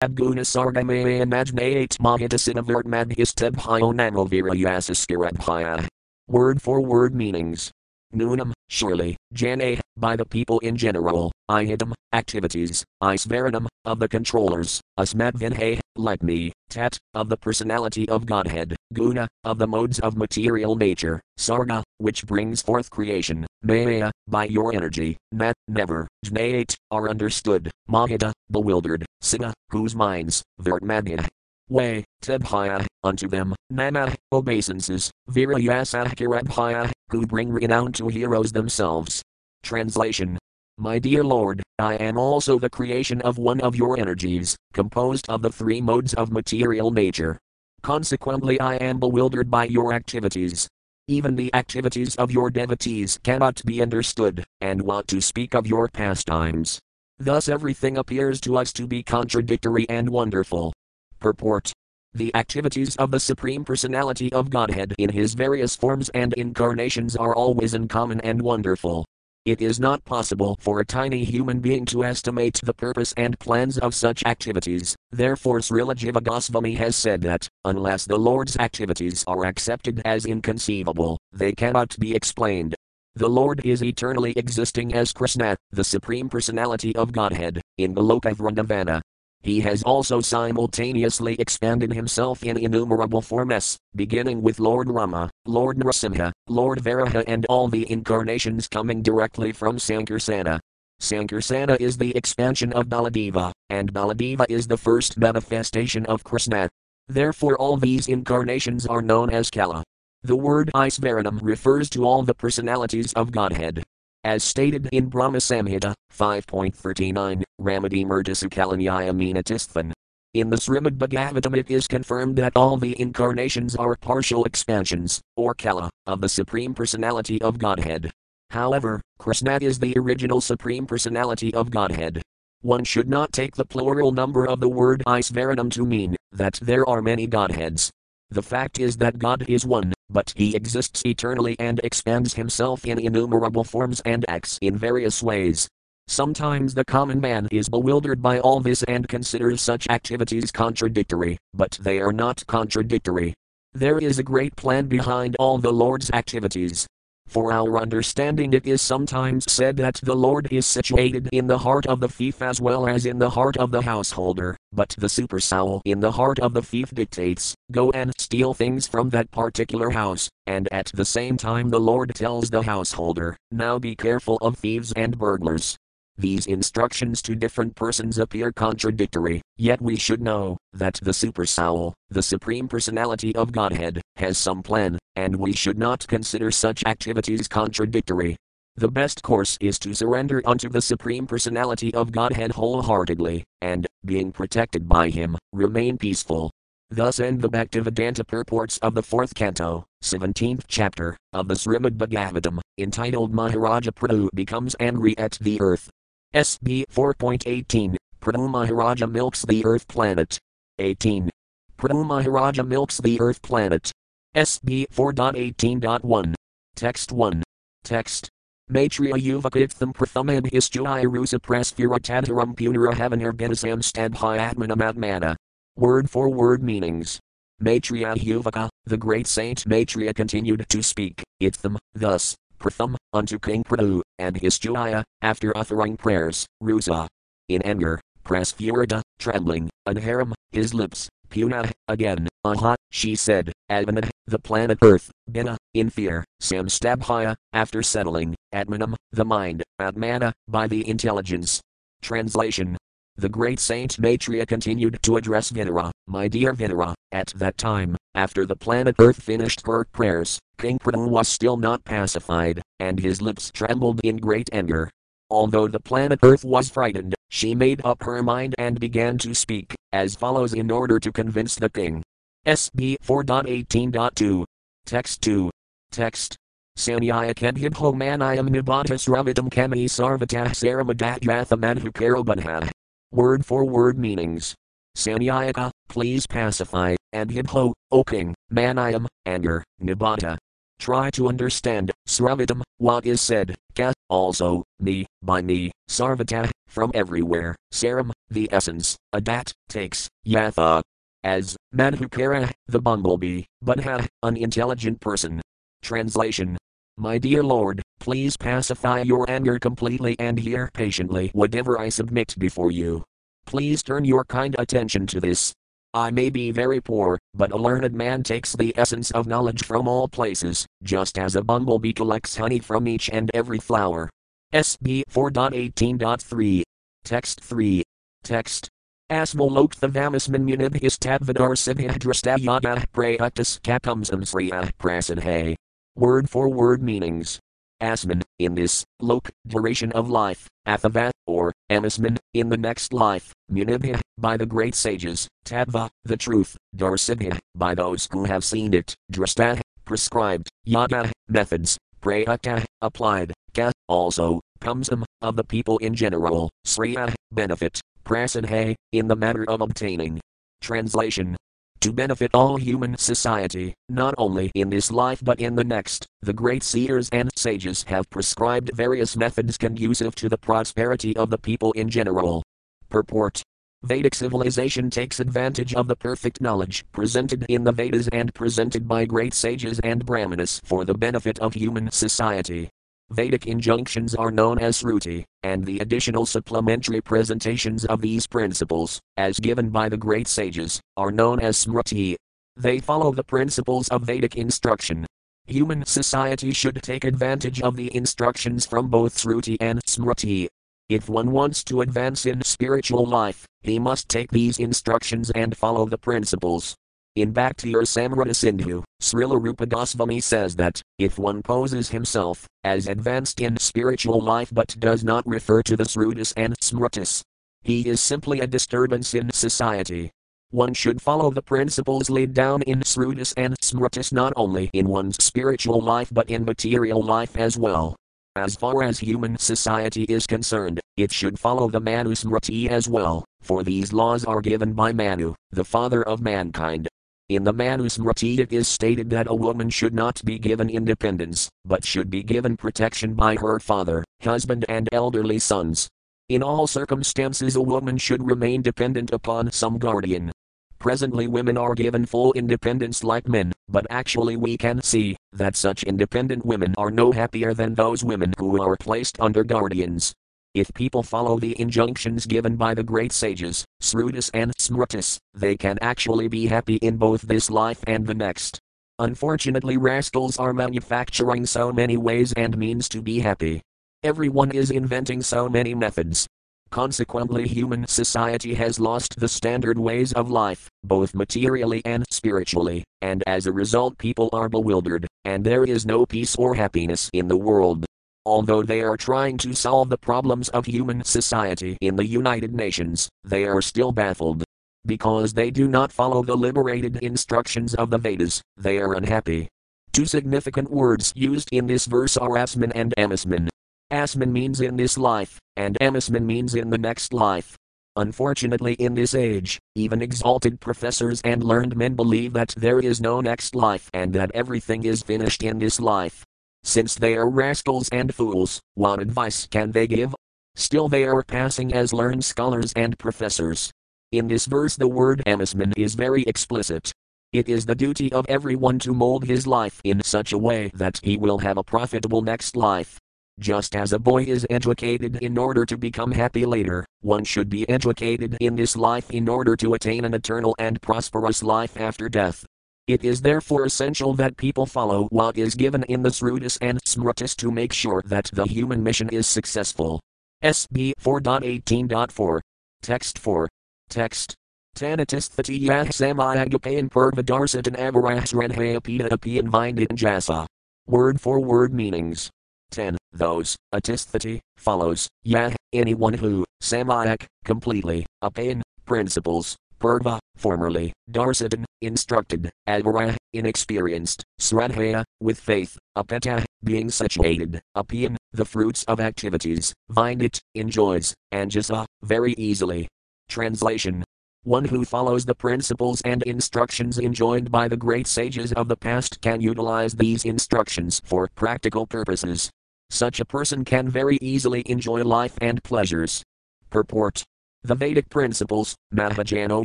Abguna sargamaya imaginate mahitasinavert madhistebhyo namovirayasiskirabhya. Word for word meanings. Nunam, surely, jane, by the people in general, ihidam, activities, isvaranam, of the controllers, asmadvinhe, like me, tat, of the personality of Godhead, guna, of the modes of material nature, sarga, which brings forth creation, maya, by your energy, nat, never, jnate, are understood, mahita, bewildered, sina, whose minds, vertmadya, way, tebhaya, unto them, nama, obeisances, virayasahkirabhaya, who bring renown to heroes themselves. Translation My dear Lord, I am also the creation of one of your energies, composed of the three modes of material nature. Consequently, I am bewildered by your activities. Even the activities of your devotees cannot be understood, and what to speak of your pastimes. Thus, everything appears to us to be contradictory and wonderful. Purport the activities of the Supreme Personality of Godhead in his various forms and incarnations are always uncommon and wonderful. It is not possible for a tiny human being to estimate the purpose and plans of such activities, therefore Srila Jiva Goswami has said that, unless the Lord's activities are accepted as inconceivable, they cannot be explained. The Lord is eternally existing as Krishna, the Supreme Personality of Godhead, in the Loka Vrindavana, he has also simultaneously expanded himself in innumerable forms, beginning with Lord Rama, Lord Narasimha, Lord Varaha, and all the incarnations coming directly from Sankarsana. Sankarsana is the expansion of Baladeva, and Baladeva is the first manifestation of Krishna. Therefore, all these incarnations are known as Kala. The word Isvaranam refers to all the personalities of Godhead, as stated in Brahma Samhita 5.39, Ramadi Murtisukalanyaya Minatisthvan. In the Srimad Bhagavatam it is confirmed that all the incarnations are partial expansions, or kala, of the Supreme Personality of Godhead. However, Krishna is the original Supreme Personality of Godhead. One should not take the plural number of the word Isvaranam to mean that there are many Godheads. The fact is that God is one, but he exists eternally and expands himself in innumerable forms and acts in various ways. Sometimes the common man is bewildered by all this and considers such activities contradictory, but they are not contradictory. There is a great plan behind all the Lord's activities, for our understanding, it is sometimes said that the Lord is situated in the heart of the thief as well as in the heart of the householder, but the super soul in the heart of the thief dictates, Go and steal things from that particular house, and at the same time, the Lord tells the householder, Now be careful of thieves and burglars. These instructions to different persons appear contradictory, yet we should know that the Super Soul, the Supreme Personality of Godhead, has some plan, and we should not consider such activities contradictory. The best course is to surrender unto the Supreme Personality of Godhead wholeheartedly, and, being protected by Him, remain peaceful. Thus end the Bhaktivedanta purports of the fourth canto, 17th chapter, of the Srimad Bhagavatam, entitled Maharaja Prithu becomes angry at the earth. SB 4.18 Prithu Maharaja milks the Earth planet. 18. Prithu Maharaja milks the Earth planet. SB 4.18.1. Text 1. Text. Maitreya Yuvakitham Prathamad Histuai Rusa Prasfuratataram Punara Havanar Benasam Stadhyatmanam Atmana. Word for word meanings. Maitreya Yuvaka, the great saint Maitreya continued to speak, Itham, thus, Pratham, unto King Prithu, and his Juaya, after uttering prayers, Rusa. In anger, Prasfurida, trembling, Anharam, his lips, Puna, again, Aha, she said, Advana, the planet Earth, Bina, in fear, Samstabhaya, after settling, Atmanam, the mind, Atmana, by the intelligence. Translation the great saint Maitreya continued to address Vidura, my dear Vidura, at that time, after the planet Earth finished her prayers, King Prithu was still not pacified, and his lips trembled in great anger. Although the planet Earth was frightened, she made up her mind and began to speak, as follows in order to convince the king. SB 4.18.2. Text 2. Text. Sanyaya Kedhibho Manayam Nibatas Ravitam Kami Sarvatah Saramadatyatham Word for word meanings. Sanyayaka, please pacify, and Hibho, O king, Manayam, anger, Nibata. Try to understand, Sravitam, what is said, Ka, also, me, by me, Sarvata, from everywhere, Saram, the essence, Adat, takes, Yatha, as, Madhukara, the bumblebee, Buddha, unintelligent person. Translation My dear Lord, please pacify your anger completely and hear patiently whatever I submit before you. Please turn your kind attention to this. I may be very poor, but a learned man takes the essence of knowledge from all places, just as a bumblebee collects honey from each and every flower. SB 4.18.3. Text 3. Text. Asmolokthavamasman munibhis tadvadar sibhyadrastayada prayaktas kapumsam sriya prasadhe. Word for word meanings. Asman, in this, lok, duration of life, Athava, or, Amisman, in the next life, Munibhya, by the great sages, Tadva, the truth, Darsibhya, by those who have seen it, Drasta, prescribed, Yada, methods, Prayakta, applied, Ka, also, Pumsam, of the people in general, Sriya, benefit, Prasadhe, in the matter of obtaining. Translation to benefit all human society, not only in this life but in the next. The great seers and sages have prescribed various methods conducive to the prosperity of the people in general. Purport Vedic civilization takes advantage of the perfect knowledge presented in the Vedas and presented by great sages and Brahmanas for the benefit of human society. Vedic injunctions are known as Sruti, and the additional supplementary presentations of these principles, as given by the great sages, are known as Smriti. They follow the principles of Vedic instruction. Human society should take advantage of the instructions from both Sruti and Smriti. If one wants to advance in spiritual life, he must take these instructions and follow the principles. In Bhakti Rasamrita Sindhu, Srila Rupa Goswami says that, if one poses himself as advanced in spiritual life but does not refer to the Srutis and Smritis, he is simply a disturbance in society. One should follow the principles laid down in Srutis and Smritis not only in one's spiritual life but in material life as well. As far as human society is concerned, it should follow the Manusmriti as well, for these laws are given by Manu, the father of mankind. In the Manusmriti it is stated that a woman should not be given independence, but should be given protection by her father, husband, and elderly sons. In all circumstances, a woman should remain dependent upon some guardian. Presently, women are given full independence like men, but actually, we can see that such independent women are no happier than those women who are placed under guardians. If people follow the injunctions given by the great sages, Srutis and Smritis, they can actually be happy in both this life and the next. Unfortunately, rascals are manufacturing so many ways and means to be happy. Everyone is inventing so many methods. Consequently, human society has lost the standard ways of life, both materially and spiritually, and as a result, people are bewildered, and there is no peace or happiness in the world although they are trying to solve the problems of human society in the United Nations, they are still baffled. Because they do not follow the liberated instructions of the Vedas, they are unhappy. Two significant words used in this verse are Asman and Amisman. Asman means in this life, and Amisman means in the next life. Unfortunately, in this age, even exalted professors and learned men believe that there is no next life and that everything is finished in this life. Since they are rascals and fools, what advice can they give? Still, they are passing as learned scholars and professors. In this verse, the word amisman is very explicit. It is the duty of everyone to mold his life in such a way that he will have a profitable next life. Just as a boy is educated in order to become happy later, one should be educated in this life in order to attain an eternal and prosperous life after death. It is therefore essential that people follow what is given in the Srutis and Smritis to make sure that the human mission is successful. SB 4.18.4. Text 4. Text. Tanatisthati yahsamayagapayan purvadarsitan avarahsranhayapita apian vindit jasa. Word for word meanings. 10. Those, atisthati, follows, yah, anyone who, samayak, completely, apayan, principles, Purva, formerly, Darsitan, instructed, Advara, inexperienced, Sradhaya, with faith, Apeta, being situated, Apian, the fruits of activities, Vindit, enjoys, Anjasa, very easily. Translation One who follows the principles and instructions enjoined by the great sages of the past can utilize these instructions for practical purposes. Such a person can very easily enjoy life and pleasures. Purport the Vedic principles, Mahajano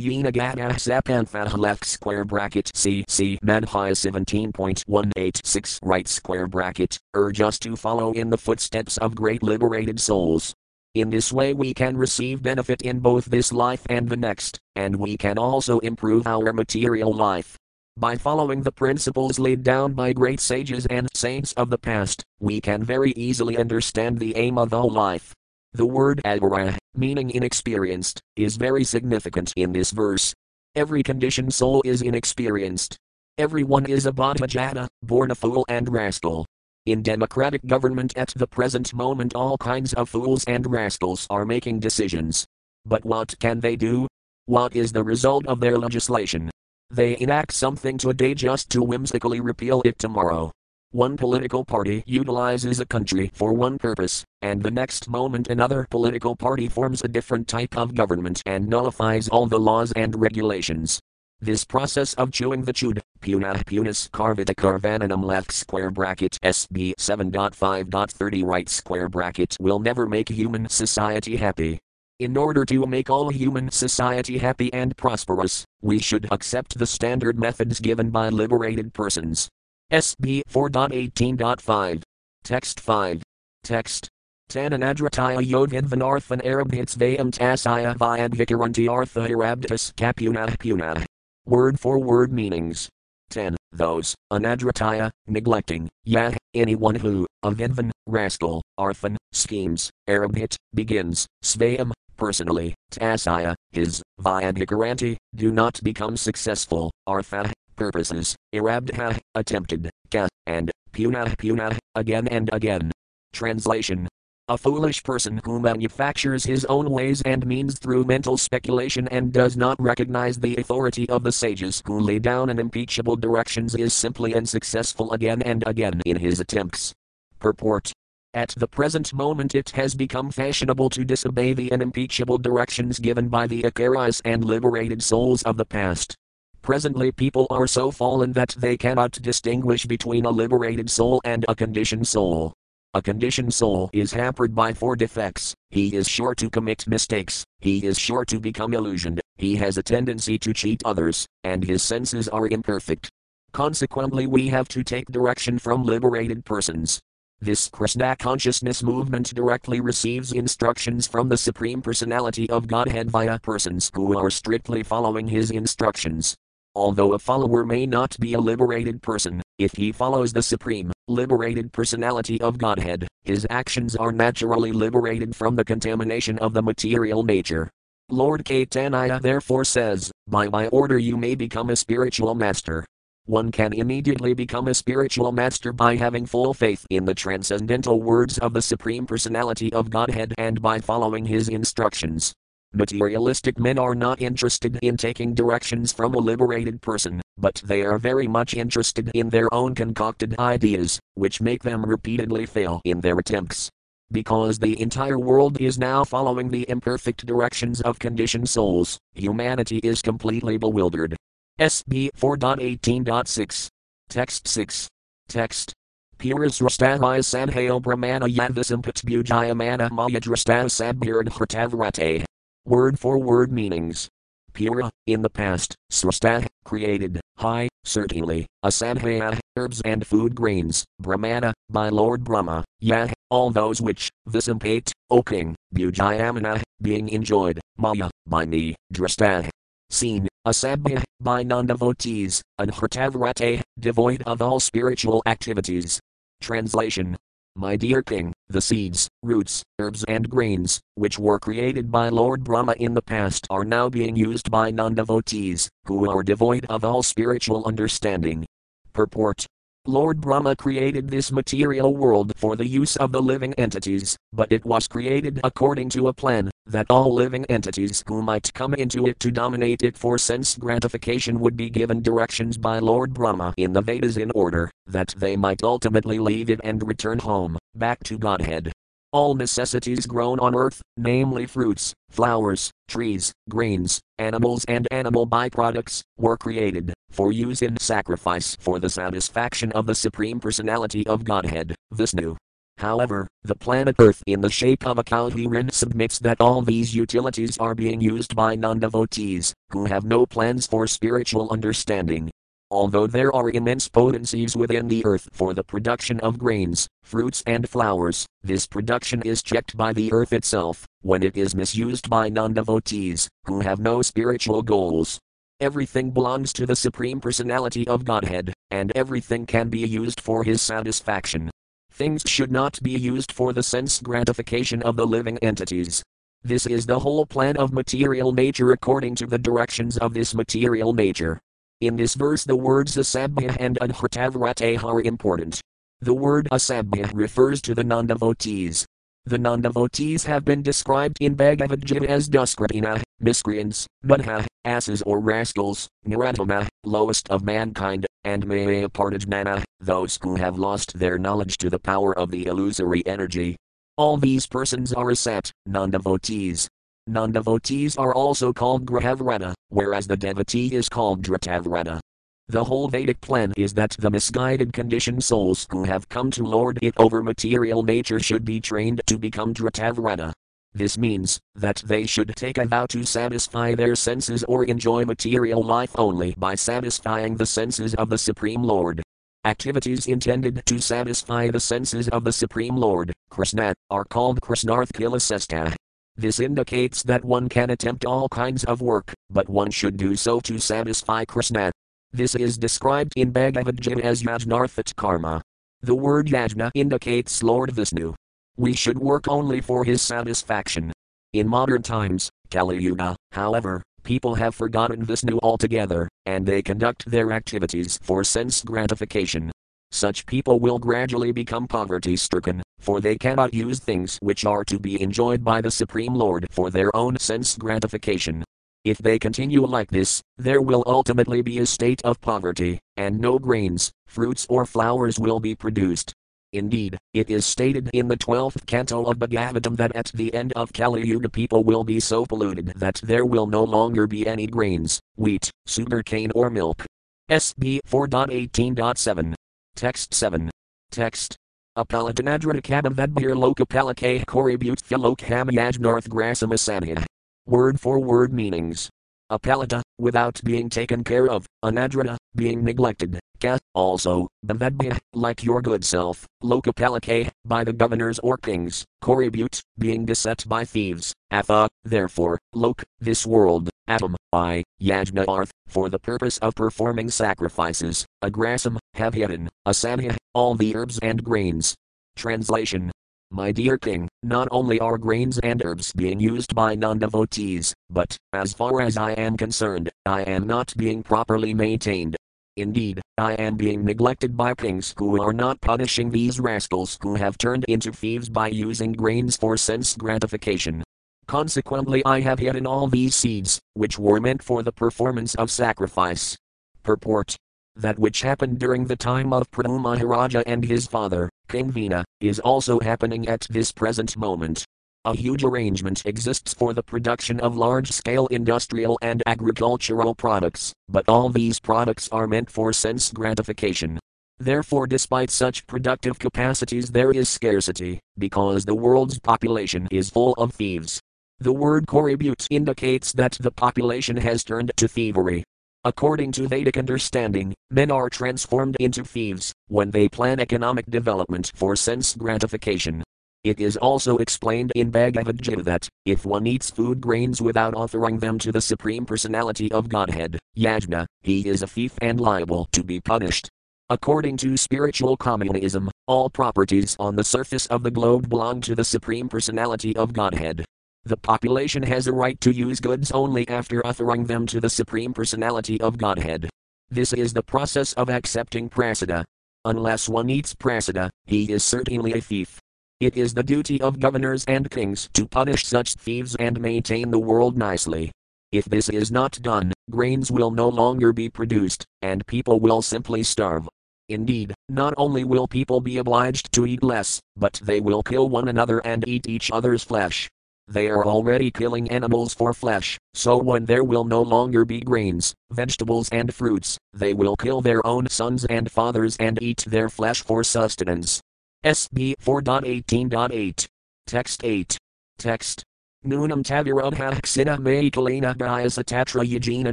Yinagata Sapantha left square bracket CC Madhya 17.186 right square bracket, urge us to follow in the footsteps of great liberated souls. In this way, we can receive benefit in both this life and the next, and we can also improve our material life. By following the principles laid down by great sages and saints of the past, we can very easily understand the aim of all life. The word agara, meaning inexperienced, is very significant in this verse. Every conditioned soul is inexperienced. Everyone is a bodhijata, born a fool and rascal. In democratic government at the present moment, all kinds of fools and rascals are making decisions. But what can they do? What is the result of their legislation? They enact something today just to whimsically repeal it tomorrow. One political party utilizes a country for one purpose, and the next moment another political party forms a different type of government and nullifies all the laws and regulations. This process of chewing the chewed, puna punis carvita carvananum left square bracket SB 7.5.30 right square bracket will never make human society happy. In order to make all human society happy and prosperous, we should accept the standard methods given by liberated persons. SB 4.18.5. Text 5. Text. Tananadrataya yodvidvanarthan arabhits vayam tasaya vyadvikaranti artha irabdis kapuna puna. Word for word meanings. 10. Those, anadrataya, neglecting, yah, anyone who, avidvan, rascal, arthan, schemes, arabhit, begins, svayam, personally, tasaya, his, vyadvikaranti, do not become successful, artha, purposes, irabdha, attempted, ka, and puna puna, again and again. Translation a foolish person who manufactures his own ways and means through mental speculation and does not recognize the authority of the sages who lay down unimpeachable directions is simply unsuccessful again and again in his attempts. Purport At the present moment, it has become fashionable to disobey the unimpeachable directions given by the Acharyas and liberated souls of the past. Presently, people are so fallen that they cannot distinguish between a liberated soul and a conditioned soul. A conditioned soul is hampered by four defects. He is sure to commit mistakes, he is sure to become illusioned, he has a tendency to cheat others, and his senses are imperfect. Consequently, we have to take direction from liberated persons. This Krishna consciousness movement directly receives instructions from the Supreme Personality of Godhead via persons who are strictly following his instructions. Although a follower may not be a liberated person, if he follows the supreme, liberated personality of Godhead, his actions are naturally liberated from the contamination of the material nature. Lord Caitanya therefore says, By my order you may become a spiritual master. One can immediately become a spiritual master by having full faith in the transcendental words of the Supreme Personality of Godhead and by following his instructions. Materialistic men are not interested in taking directions from a liberated person, but they are very much interested in their own concocted ideas, which make them repeatedly fail in their attempts. Because the entire world is now following the imperfect directions of conditioned souls, humanity is completely bewildered. SB 4.18.6. Text 6. Text. Puras rastavaya sanhayo brahmana yadvisampat bujayamana maya drastav sabhirad hartavrate. Word for word meanings. Pura, in the past, srasta, created, high, certainly, asanhaya, herbs and food grains, brahmana, by Lord Brahma, yah, all those which, visimpate, O king, bujayamana, being enjoyed, maya, by me, drasta, seen, asabhya, by non-devotees, and hartavrate, devoid of all spiritual activities. Translation my dear king, the seeds, roots, herbs, and grains, which were created by Lord Brahma in the past, are now being used by non devotees, who are devoid of all spiritual understanding. Purport Lord Brahma created this material world for the use of the living entities, but it was created according to a plan that all living entities who might come into it to dominate it for sense gratification would be given directions by Lord Brahma in the Vedas in order that they might ultimately leave it and return home, back to Godhead. All necessities grown on earth, namely fruits, flowers, trees, grains, animals, and animal byproducts, were created for use in sacrifice for the satisfaction of the Supreme Personality of Godhead, Vishnu. However, the planet Earth in the shape of a Kalhurin submits that all these utilities are being used by non devotees, who have no plans for spiritual understanding, Although there are immense potencies within the earth for the production of grains, fruits, and flowers, this production is checked by the earth itself, when it is misused by non devotees, who have no spiritual goals. Everything belongs to the Supreme Personality of Godhead, and everything can be used for His satisfaction. Things should not be used for the sense gratification of the living entities. This is the whole plan of material nature according to the directions of this material nature. In this verse, the words asabhya and adhritavrate are important. The word asabhya refers to the non devotees. The non devotees have been described in Bhagavad Gita as duskripina, miscreants, mudha, asses or rascals, niratama, lowest of mankind, and mayapartajnana, those who have lost their knowledge to the power of the illusory energy. All these persons are asat, non devotees. Non devotees are also called Grahavrata, whereas the devotee is called Dritavrata. The whole Vedic plan is that the misguided conditioned souls who have come to lord it over material nature should be trained to become Dritavrata. This means that they should take a vow to satisfy their senses or enjoy material life only by satisfying the senses of the Supreme Lord. Activities intended to satisfy the senses of the Supreme Lord, Krishna, are called Krishnarthkilasesta. This indicates that one can attempt all kinds of work, but one should do so to satisfy Krishna. This is described in Bhagavad Gita as yajnarthat karma. The word yajna indicates Lord Vishnu. We should work only for his satisfaction. In modern times, Kali Yuga, however, people have forgotten Vishnu altogether, and they conduct their activities for sense gratification. Such people will gradually become poverty stricken, for they cannot use things which are to be enjoyed by the Supreme Lord for their own sense gratification. If they continue like this, there will ultimately be a state of poverty, and no grains, fruits, or flowers will be produced. Indeed, it is stated in the 12th canto of Bhagavatam that at the end of Kali Yuga people will be so polluted that there will no longer be any grains, wheat, sugarcane, or milk. SB 4.18.7 Text 7. Text. Apalatanadra Kadavadbhir Lokapalake Koributthya Lokhamayajnarth Grasamasadhya. Word for word meanings. Apalata, without being taken care of, anadrata, being neglected, ka, also, bhavadbhya, like your good self, lokapalake, by the governors or kings, koribut, being beset by thieves, atha, therefore, lok, this world, atom, I, yajna for the purpose of performing sacrifices, agrasam, have hidden, asamya, all the herbs and grains. Translation my dear king, not only are grains and herbs being used by non devotees, but, as far as I am concerned, I am not being properly maintained. Indeed, I am being neglected by kings who are not punishing these rascals who have turned into thieves by using grains for sense gratification. Consequently, I have hidden all these seeds, which were meant for the performance of sacrifice. Purport That which happened during the time of Prithu Maharaja and his father, King Vena, is also happening at this present moment. A huge arrangement exists for the production of large scale industrial and agricultural products, but all these products are meant for sense gratification. Therefore, despite such productive capacities, there is scarcity, because the world's population is full of thieves. The word koribut indicates that the population has turned to thievery. According to Vedic understanding, men are transformed into thieves when they plan economic development for sense gratification. It is also explained in Bhagavad Gita that, if one eats food grains without offering them to the Supreme Personality of Godhead, Yajna, he is a thief and liable to be punished. According to spiritual communism, all properties on the surface of the globe belong to the Supreme Personality of Godhead. The population has a right to use goods only after offering them to the Supreme Personality of Godhead. This is the process of accepting prasada. Unless one eats prasada, he is certainly a thief. It is the duty of governors and kings to punish such thieves and maintain the world nicely. If this is not done, grains will no longer be produced, and people will simply starve. Indeed, not only will people be obliged to eat less, but they will kill one another and eat each other's flesh. They are already killing animals for flesh, so when there will no longer be grains, vegetables, and fruits, they will kill their own sons and fathers and eat their flesh for sustenance. SB 4.18.8. Text 8. Text. Nunam tavirodha xina me kalina biasa tatra yajina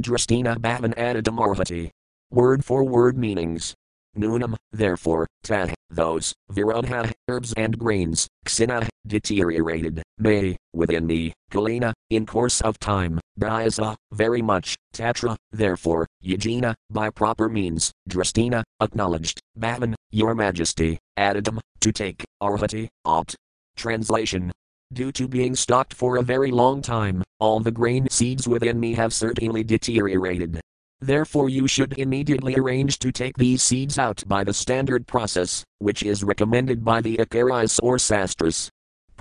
drastina bhavan adadamarhati. Word for word meanings. Nunam, therefore, tah, those, virodha, herbs and grains, xina, deteriorated, may, within me, kalina, in course of time, biasa, very much, tatra, therefore, yajina, by proper means, drastina, acknowledged, bhavan, your majesty, adadam, to take, arhati, opt. Translation Due to being stocked for a very long time, all the grain seeds within me have certainly deteriorated. Therefore, you should immediately arrange to take these seeds out by the standard process, which is recommended by the Acharyas or Sastras.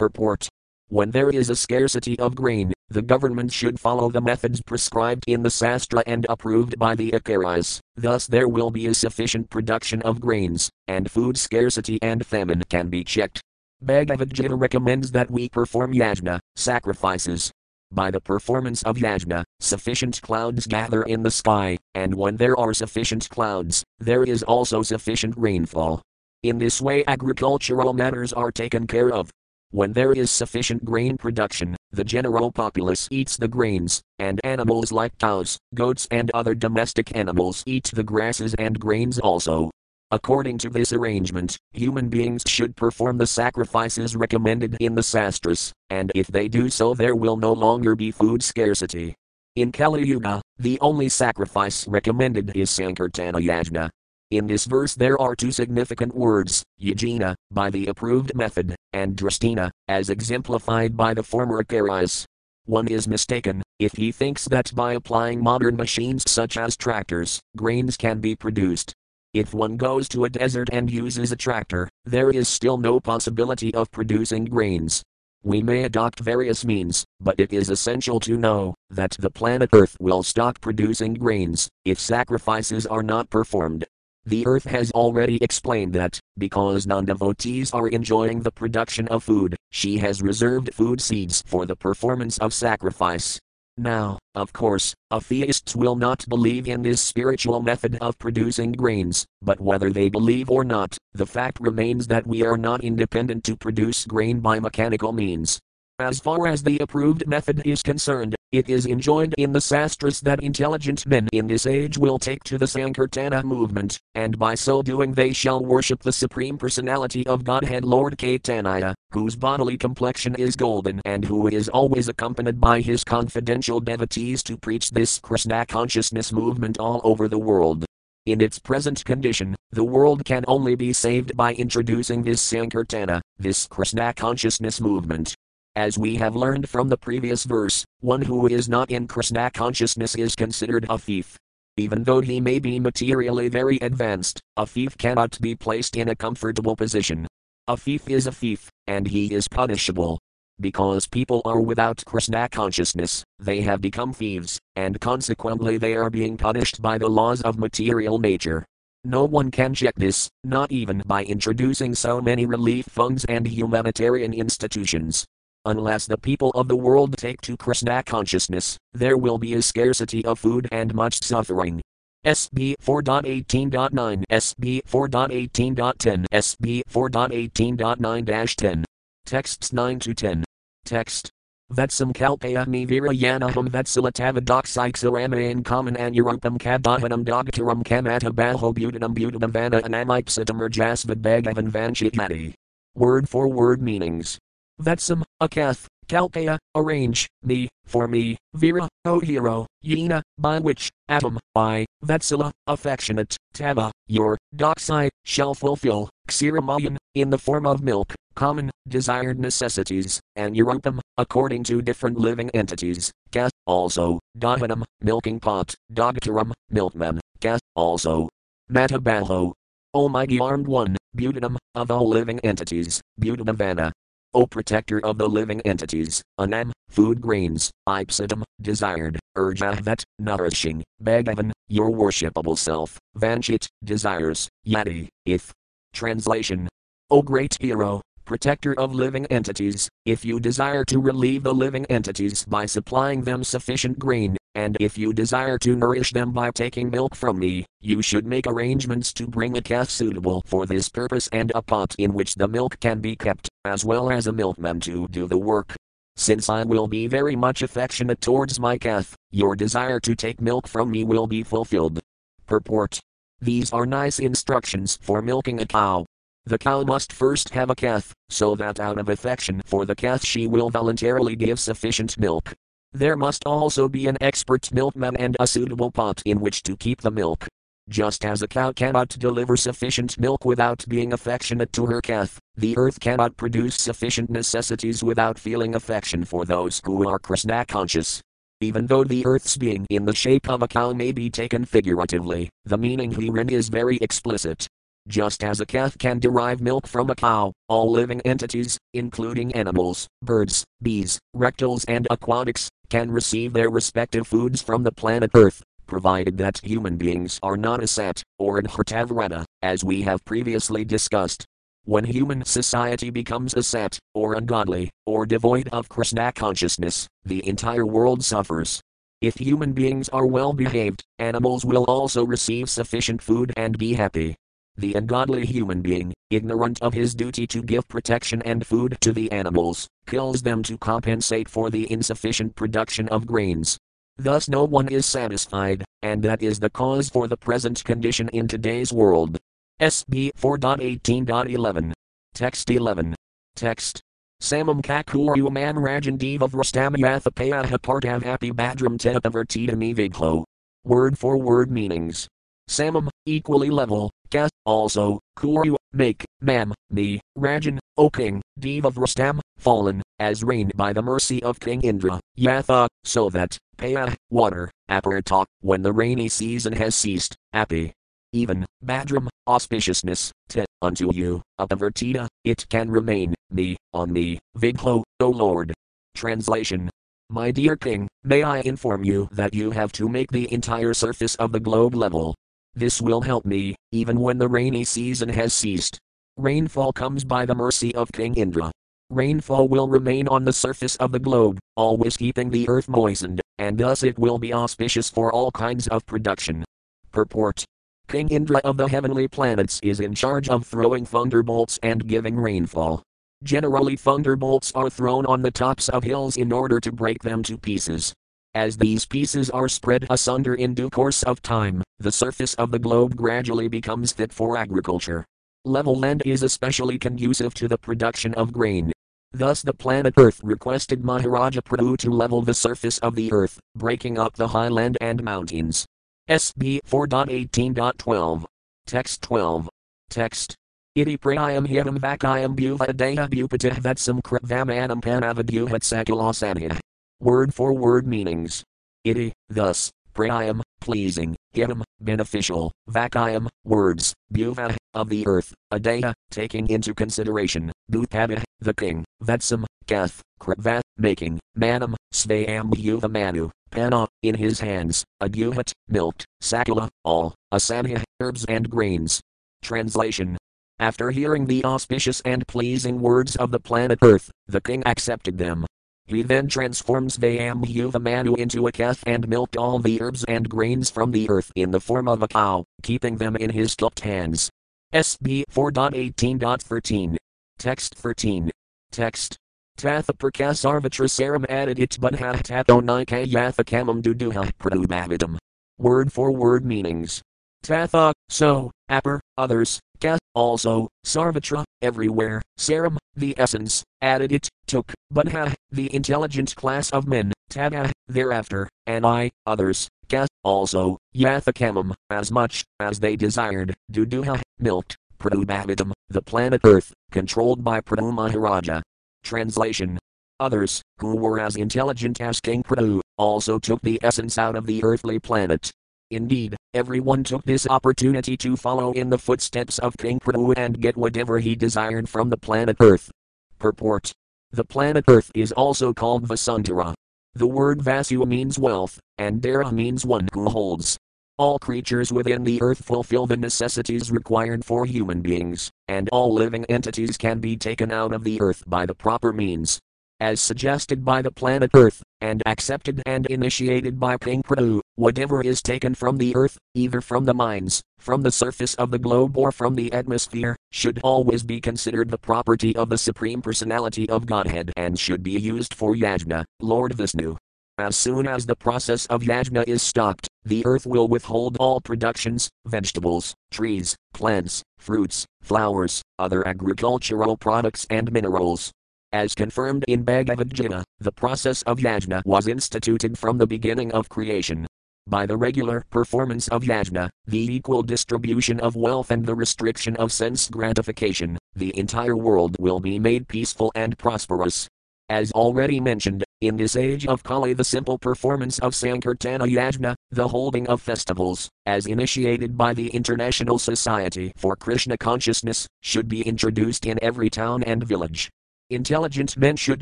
Purport When there is a scarcity of grain, the government should follow the methods prescribed in the Sastra and approved by the Acharyas, thus, there will be a sufficient production of grains, and food scarcity and famine can be checked. Bhagavad Gita recommends that we perform yajna, sacrifices, by the performance of yajna, sufficient clouds gather in the sky, and when there are sufficient clouds, there is also sufficient rainfall. In this way, agricultural matters are taken care of. When there is sufficient grain production, the general populace eats the grains, and animals like cows, goats, and other domestic animals eat the grasses and grains also. According to this arrangement, human beings should perform the sacrifices recommended in the sastras, and if they do so, there will no longer be food scarcity. In Kali Yuga, the only sacrifice recommended is Sankirtana Yajna. In this verse, there are two significant words Yajna, by the approved method, and Drastina, as exemplified by the former Acharyas. One is mistaken if he thinks that by applying modern machines such as tractors, grains can be produced. If one goes to a desert and uses a tractor, there is still no possibility of producing grains. We may adopt various means, but it is essential to know that the planet Earth will stop producing grains if sacrifices are not performed. The Earth has already explained that, because non devotees are enjoying the production of food, she has reserved food seeds for the performance of sacrifice. Now, of course, atheists will not believe in this spiritual method of producing grains, but whether they believe or not, the fact remains that we are not independent to produce grain by mechanical means. As far as the approved method is concerned, it is enjoined in the sastras that intelligent men in this age will take to the Sankirtana movement, and by so doing they shall worship the Supreme Personality of Godhead Lord Caitanya, whose bodily complexion is golden and who is always accompanied by his confidential devotees to preach this Krishna consciousness movement all over the world. In its present condition, the world can only be saved by introducing this Sankirtana, this Krishna consciousness movement. As we have learned from the previous verse, one who is not in Krishna consciousness is considered a thief. Even though he may be materially very advanced, a thief cannot be placed in a comfortable position. A thief is a thief, and he is punishable. Because people are without Krishna consciousness, they have become thieves, and consequently they are being punished by the laws of material nature. No one can check this, not even by introducing so many relief funds and humanitarian institutions. Unless the people of the world take to Krishna consciousness, there will be a scarcity of food and much suffering. SB 4.18.9 SB 4.18.10 SB 4.18.9 10. Texts 9 to 10. Text. Vatsam Vetsam kalpayami virayanaham vetsalatavadoksiksaramaya common anurupam kadahanam dogtaram kamata balho butanam butanam vana anamipsatam rajasvad bhagavan vanchitmati. Word for word meanings. Vetsam, Akath, Kalpaya, arrange, me, for me, Vira, O hero, Yena, by which, Atom, I, Vetsala, affectionate, Tava, your, doxai, shall fulfill, Xiramayan, in the form of milk, common, desired necessities, and Europam, according to different living entities, Kath, also, Dahanam, milking pot, Dogtaram, milkman, Kath, also. Matabaho. Almighty armed one, Butanam, of all living entities, Butanavana, O protector of the living entities, Anam, food grains, Ipsitum, desired, Urjavat, nourishing, Bhagavan, your worshipable self, Vanchit, desires, Yati, if. Translation O great hero, protector of living entities, if you desire to relieve the living entities by supplying them sufficient grain, and if you desire to nourish them by taking milk from me, you should make arrangements to bring a calf suitable for this purpose and a pot in which the milk can be kept, as well as a milkman to do the work. Since I will be very much affectionate towards my calf, your desire to take milk from me will be fulfilled. Purport These are nice instructions for milking a cow. The cow must first have a calf, so that out of affection for the calf she will voluntarily give sufficient milk. There must also be an expert milkman and a suitable pot in which to keep the milk. Just as a cow cannot deliver sufficient milk without being affectionate to her calf, the earth cannot produce sufficient necessities without feeling affection for those who are Krishna conscious. Even though the earth's being in the shape of a cow may be taken figuratively, the meaning herein is very explicit. Just as a calf can derive milk from a cow, all living entities, including animals, birds, bees, reptiles, and aquatics, can receive their respective foods from the planet Earth, provided that human beings are not a asat, or adhartavrata, as we have previously discussed. When human society becomes a asat, or ungodly, or devoid of Krishna consciousness, the entire world suffers. If human beings are well behaved, animals will also receive sufficient food and be happy. The ungodly human being, ignorant of his duty to give protection and food to the animals, kills them to compensate for the insufficient production of grains. Thus, no one is satisfied, and that is the cause for the present condition in today's world. SB 4.18.11. Text 11. Text. Samam kakuru man rajandev of Rastamayathapayaha partav happy badram tepavartitami viglo. Word for word meanings. Samam, equally level, Ka, also, Kuru, make, Mam, me, Rajan, O king, Dev of Rustam, fallen, as rain by the mercy of King Indra, Yatha, so that, Paya, water, Aparata, when the rainy season has ceased, Api. Even, Badram, auspiciousness, te, unto you, Apavartita, it can remain, me, on me, Viglo, O Lord. Translation My dear king, may I inform you that you have to make the entire surface of the globe level, this will help me, even when the rainy season has ceased. Rainfall comes by the mercy of King Indra. Rainfall will remain on the surface of the globe, always keeping the earth moistened, and thus it will be auspicious for all kinds of production. Purport King Indra of the heavenly planets is in charge of throwing thunderbolts and giving rainfall. Generally, thunderbolts are thrown on the tops of hills in order to break them to pieces. As these pieces are spread asunder in due course of time, the surface of the globe gradually becomes fit for agriculture. Level land is especially conducive to the production of grain. Thus, the planet Earth requested Maharaja Prithu to level the surface of the earth, breaking up the highland and mountains. SB 4.18.12. Text 12. Text. Iti prayam hyam vakayam bhuva deha bhupatih vatsam krvamanam panavadyuhat sakulasanya. Word for word meanings. Iti, thus, prayam, pleasing, him, beneficial, vakayam, words, bhuva, of the earth, adaya, uh, taking into consideration, bhupada, the king, vatsam, kath, krava, making, manam, svayam bhuva manu, pana, in his hands, adhuhat, milked, sakula, all, asanya, herbs and grains. Translation After hearing the auspicious and pleasing words of the planet Earth, the king accepted them, he then transforms Svayambhuva Manu into a calf and milked all the herbs and grains from the earth in the form of a cow, keeping them in his cupped hands. SB 4.18.13. Text 13. Text. Tatha prakasarvatrasaram added it bunha tato nike yathakamam duduha prabhavidam. Word for word meanings. Tatha, so, upper, others, ka, also, sarvatra, everywhere, saram, the essence, added it, took, bunha, the intelligent class of men, tada, thereafter, and I, others, ka, also, yathakamam, as much, as they desired, duduha, milked, prabhavidam, the planet Earth, controlled by Prithu Maharaja. Translation Others, who were as intelligent as King Prithu, also took the essence out of the earthly planet, Indeed, everyone took this opportunity to follow in the footsteps of King Prithu and get whatever he desired from the planet Earth. Purport The planet Earth is also called Vasundhara. The word Vasu means wealth, and Dara means one who holds. All creatures within the earth fulfill the necessities required for human beings, and all living entities can be taken out of the earth by the proper means. As suggested by the planet Earth, and accepted and initiated by King Prithu, whatever is taken from the earth, either from the mines, from the surface of the globe, or from the atmosphere, should always be considered the property of the Supreme Personality of Godhead and should be used for Yajna, Lord Vishnu. As soon as the process of yajna is stopped, the earth will withhold all productions, vegetables, trees, plants, fruits, flowers, other agricultural products, and minerals. As confirmed in Bhagavad Gita, the process of yajna was instituted from the beginning of creation. By the regular performance of yajna, the equal distribution of wealth and the restriction of sense gratification, the entire world will be made peaceful and prosperous. As already mentioned, in this age of Kali, the simple performance of Sankirtana Yajna, the holding of festivals, as initiated by the International Society for Krishna Consciousness, should be introduced in every town and village. Intelligent men should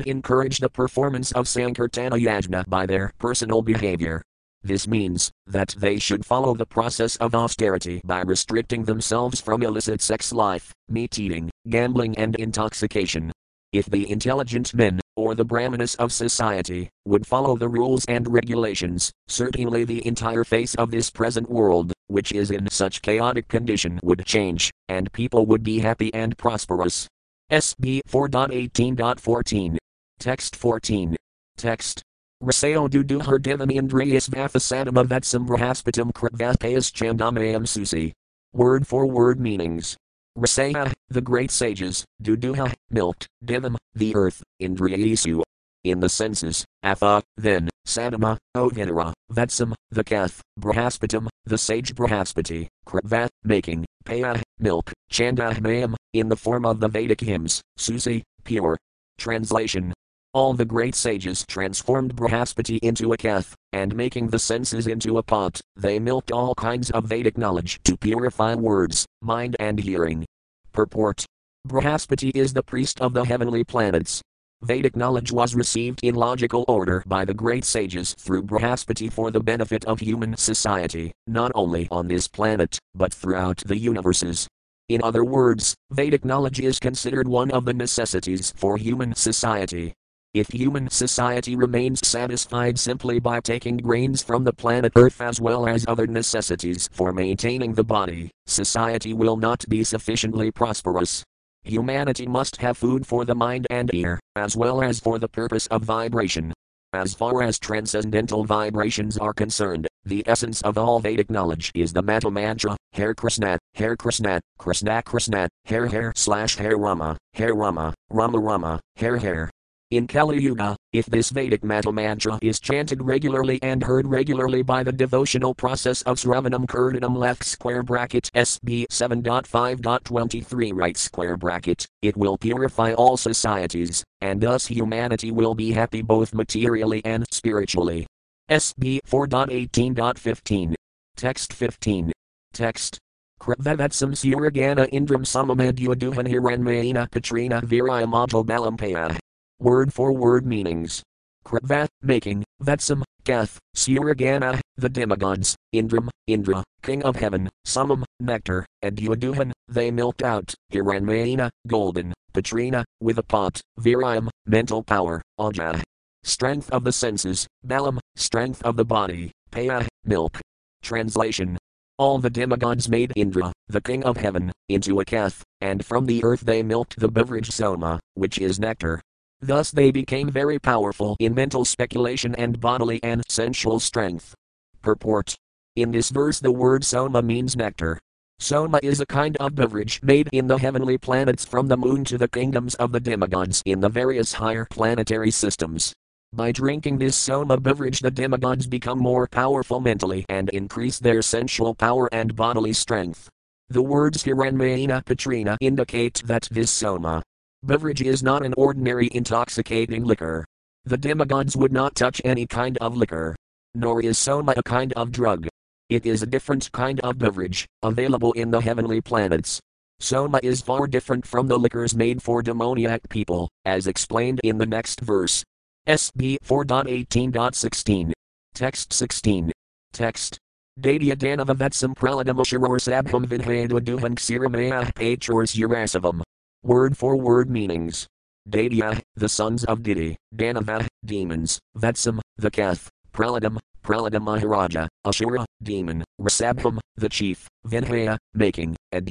encourage the performance of Sankirtana Yajna by their personal behavior. This means that they should follow the process of austerity by restricting themselves from illicit sex life, meat eating, gambling, and intoxication. If the intelligent men, or the brahmanas of society, would follow the rules and regulations, certainly the entire face of this present world, which is in such chaotic condition, would change, and people would be happy and prosperous. SB 4.18.14. Text 14. Text. Rasayo duduhar divam indriyas vathasadama vatsam brahaspitam kritvapayas chandamayam susi. Word for word meanings. Rasaya, the great sages, Duduha, milked, Divam, the earth, Indriyasu. In the senses, Atha, then, Sadama, Ovidara, Vatsam, the calf, Brahaspatam, the sage Brahaspati, Kritva, making, Paya, milk, Chandahmayam, in the form of the Vedic hymns, Susi, pure. Translation all the great sages transformed Brahaspati into a calf, and making the senses into a pot, they milked all kinds of Vedic knowledge to purify words, mind, and hearing. Purport Brahaspati is the priest of the heavenly planets. Vedic knowledge was received in logical order by the great sages through Brahaspati for the benefit of human society, not only on this planet, but throughout the universes. In other words, Vedic knowledge is considered one of the necessities for human society. If human society remains satisfied simply by taking grains from the planet Earth as well as other necessities for maintaining the body, society will not be sufficiently prosperous. Humanity must have food for the mind and ear, as well as for the purpose of vibration. As far as transcendental vibrations are concerned, the essence of all Vedic knowledge is the Maha Mantra, Hare Krishna, Hare Krishna, Krishna Krishna, Hare Hare slash Hare Rama, Hare Rama, Rama Rama, Hare Hare. In Kali Yuga, if this Vedic Maha mantra is chanted regularly and heard regularly by the devotional process of Sravanam Kirtanam left square bracket SB 7.5.23 right square bracket, it will purify all societies, and thus humanity will be happy both materially and spiritually. SB 4.18.15. Text 15. Text. Krivavatsam Suragana Indram Samamadyaduhan Hiranmayana Katrina Virayamato Balampaya. Word for word meanings. Kriva, making, Vatsam, Gath, Suragana, the demigods, Indram, Indra, king of heaven, Samam, nectar, and Yaduhan, they milked out, Hiranmayana, golden, Patrina, with a pot, Virayam, mental power, Aja. Strength of the senses, Balam, strength of the body, Paya, milk. Translation all the demigods made Indra, the king of heaven, into a calf, and from the earth they milked the beverage soma, which is nectar. Thus they became very powerful in mental speculation and bodily and sensual strength. Purport In this verse, the word soma means nectar. Soma is a kind of beverage made in the heavenly planets from the moon to the kingdoms of the demigods in the various higher planetary systems. By drinking this soma beverage, the demigods become more powerful mentally and increase their sensual power and bodily strength. The words Hiranmayana Patrina indicate that this soma Beverage is not an ordinary intoxicating liquor. The demigods would not touch any kind of liquor. Nor is soma a kind of drug. It is a different kind of beverage, available in the heavenly planets. Soma is far different from the liquors made for demoniac people, as explained in the next verse. SB 4.18.16. Text 16. Text. Dadia Danava Vetsam Praladamashiror Sabham Vidhaduhan Xiramaya Patrors Urasavam. Word for word meanings. Dadia, the sons of Diti, Danava, demons, Vetsam, the Keth, Praladam, Prahlada Maharaja, Ashura, demon, Rasabham, the chief, Vinhaya, making, and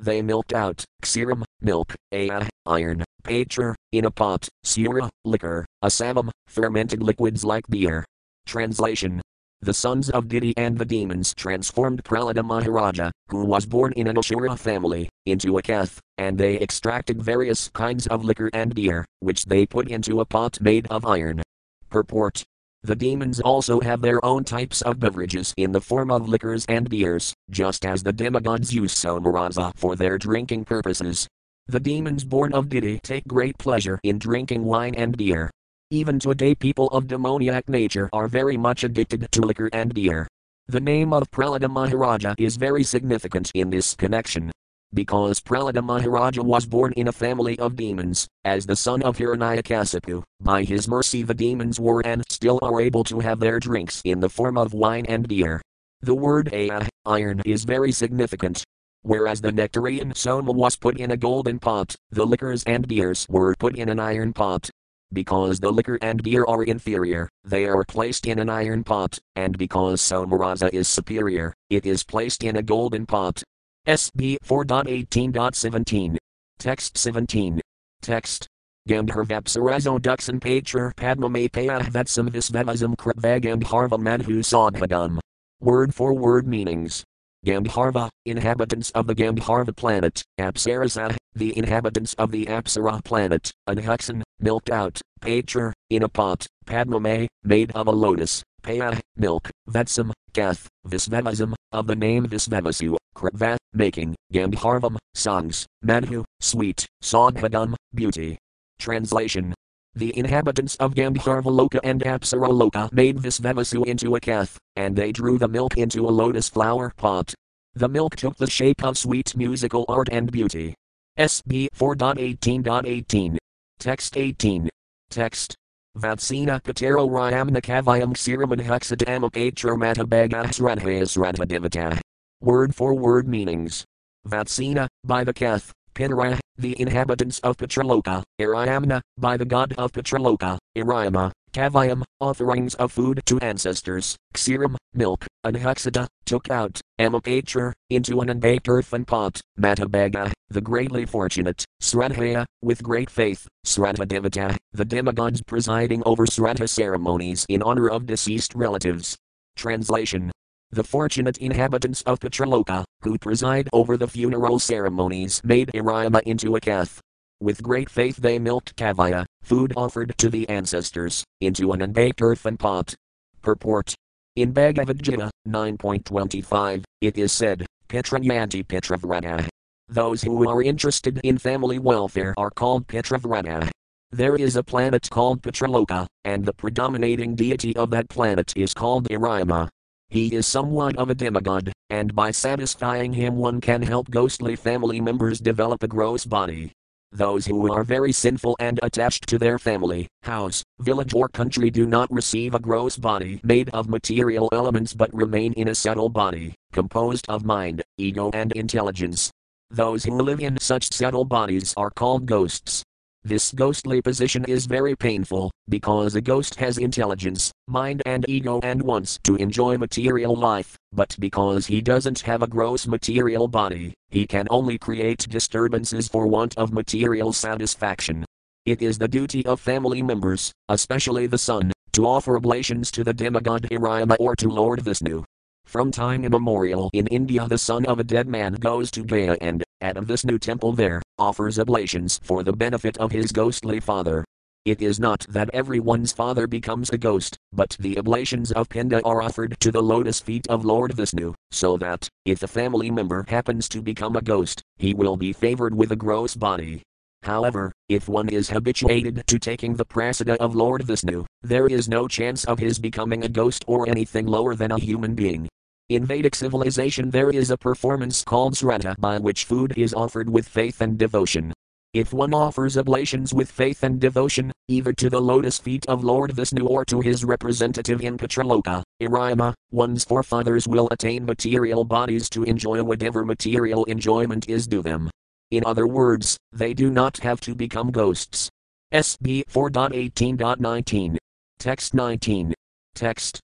they milked out, Xiram, milk, Aya, iron, Patr, in a pot, Sura, liquor, Asavam, fermented liquids like beer. Translation the sons of Diti and the demons transformed Prahlada Maharaja, who was born in an Ashura family, into a Keth, and they extracted various kinds of liquor and beer, which they put into a pot made of iron. Purport the demons also have their own types of beverages in the form of liquors and beers, just as the demigods use somarasa for their drinking purposes. The demons born of Diti take great pleasure in drinking wine and beer. Even today, people of demoniac nature are very much addicted to liquor and beer. The name of Prahlada Maharaja is very significant in this connection because Prahlada Maharaja was born in a family of demons, as the son of Hiranyakasipu. By his mercy, the demons were and still are able to have their drinks in the form of wine and beer. The word Aya, iron, is very significant. Whereas the nectarian soma was put in a golden pot, the liquors and beers were put in an iron pot. Because the liquor and beer are inferior, they are placed in an iron pot, and because Somarasa is superior, it is placed in a golden pot. SB 4.18.17. Text 17. Text. Gandharvapsarazo duxan patrer padmamapaya vetsam visvevasam kritvagandharva madhu sadhadam. Word for word meanings. Gandharva, inhabitants of the Gandharva planet, Apsarasa, the inhabitants of the Apsara planet, Adhuxan, milked out, Patrer, in a pot, Padmame, made of a lotus, Paya, milk, Vetsam, Kath, Visvevasam, of the name Visvevasu, Kritva, making, Gandharvam, songs, Manhu, sweet, Sadhadam, beauty. Translation the inhabitants of Gandharvaloka and Apsaraloka made Visvevasu into a kath, and they drew the milk into a lotus flower pot. The milk took the shape of sweet musical art and beauty. SB 4.18.18. Text 18. Text. Vatsina Patero Ryamna Kavayam Ksiramad Patro Matabhagas Radhayas Radhadivata. Word for word meanings. Vatsina, by the Keth, Pitara, the inhabitants of Pitraloka, Irayamna, by the god of Pitraloka, Irayama, Kavayam, offerings of food to ancestors, Xiram, milk, Anhuxada, took out, Amapatra, into an unbaked earthen pot, Matabhaga, the greatly fortunate, Sradhaya, with great faith, Sradhadevata, the demigods presiding over Sradha ceremonies in honor of deceased relatives. Translation. The fortunate inhabitants of Pitraloka, who preside over the funeral ceremonies, made Aryama into a kath. With great faith they milked kavaya, food offered to the ancestors, into an unbaked earthen pot. Purport. In Bhagavad Gita 9.25, it is said, Pitranyanti Pitravrata. Those who are interested in family welfare are called Pitravrata. There is a planet called Pitraloka, and the predominating deity of that planet is called Aryama. He is somewhat of a demigod, and by satisfying him, one can help ghostly family members develop a gross body. Those who are very sinful and attached to their family, house, village, or country do not receive a gross body made of material elements but remain in a subtle body, composed of mind, ego, and intelligence. Those who live in such subtle bodies are called ghosts. This ghostly position is very painful, because a ghost has intelligence, mind, and ego and wants to enjoy material life, but because he doesn't have a gross material body, he can only create disturbances for want of material satisfaction. It is the duty of family members, especially the son, to offer oblations to the demigod Aryama or to Lord Vishnu. From time immemorial in India, the son of a dead man goes to Gaya and, at this new temple there, offers oblations for the benefit of his ghostly father. It is not that everyone's father becomes a ghost, but the oblations of Pinda are offered to the lotus feet of Lord Vishnu, so that, if a family member happens to become a ghost, he will be favored with a gross body. However, if one is habituated to taking the prasada of Lord Vishnu, there is no chance of his becoming a ghost or anything lower than a human being. In Vedic civilization, there is a performance called Sraddha by which food is offered with faith and devotion. If one offers oblations with faith and devotion, either to the lotus feet of Lord Vishnu or to his representative in Pitraloka, Irima, one's forefathers will attain material bodies to enjoy whatever material enjoyment is due them. In other words, they do not have to become ghosts. SB 4.18.19. Text 19. Text.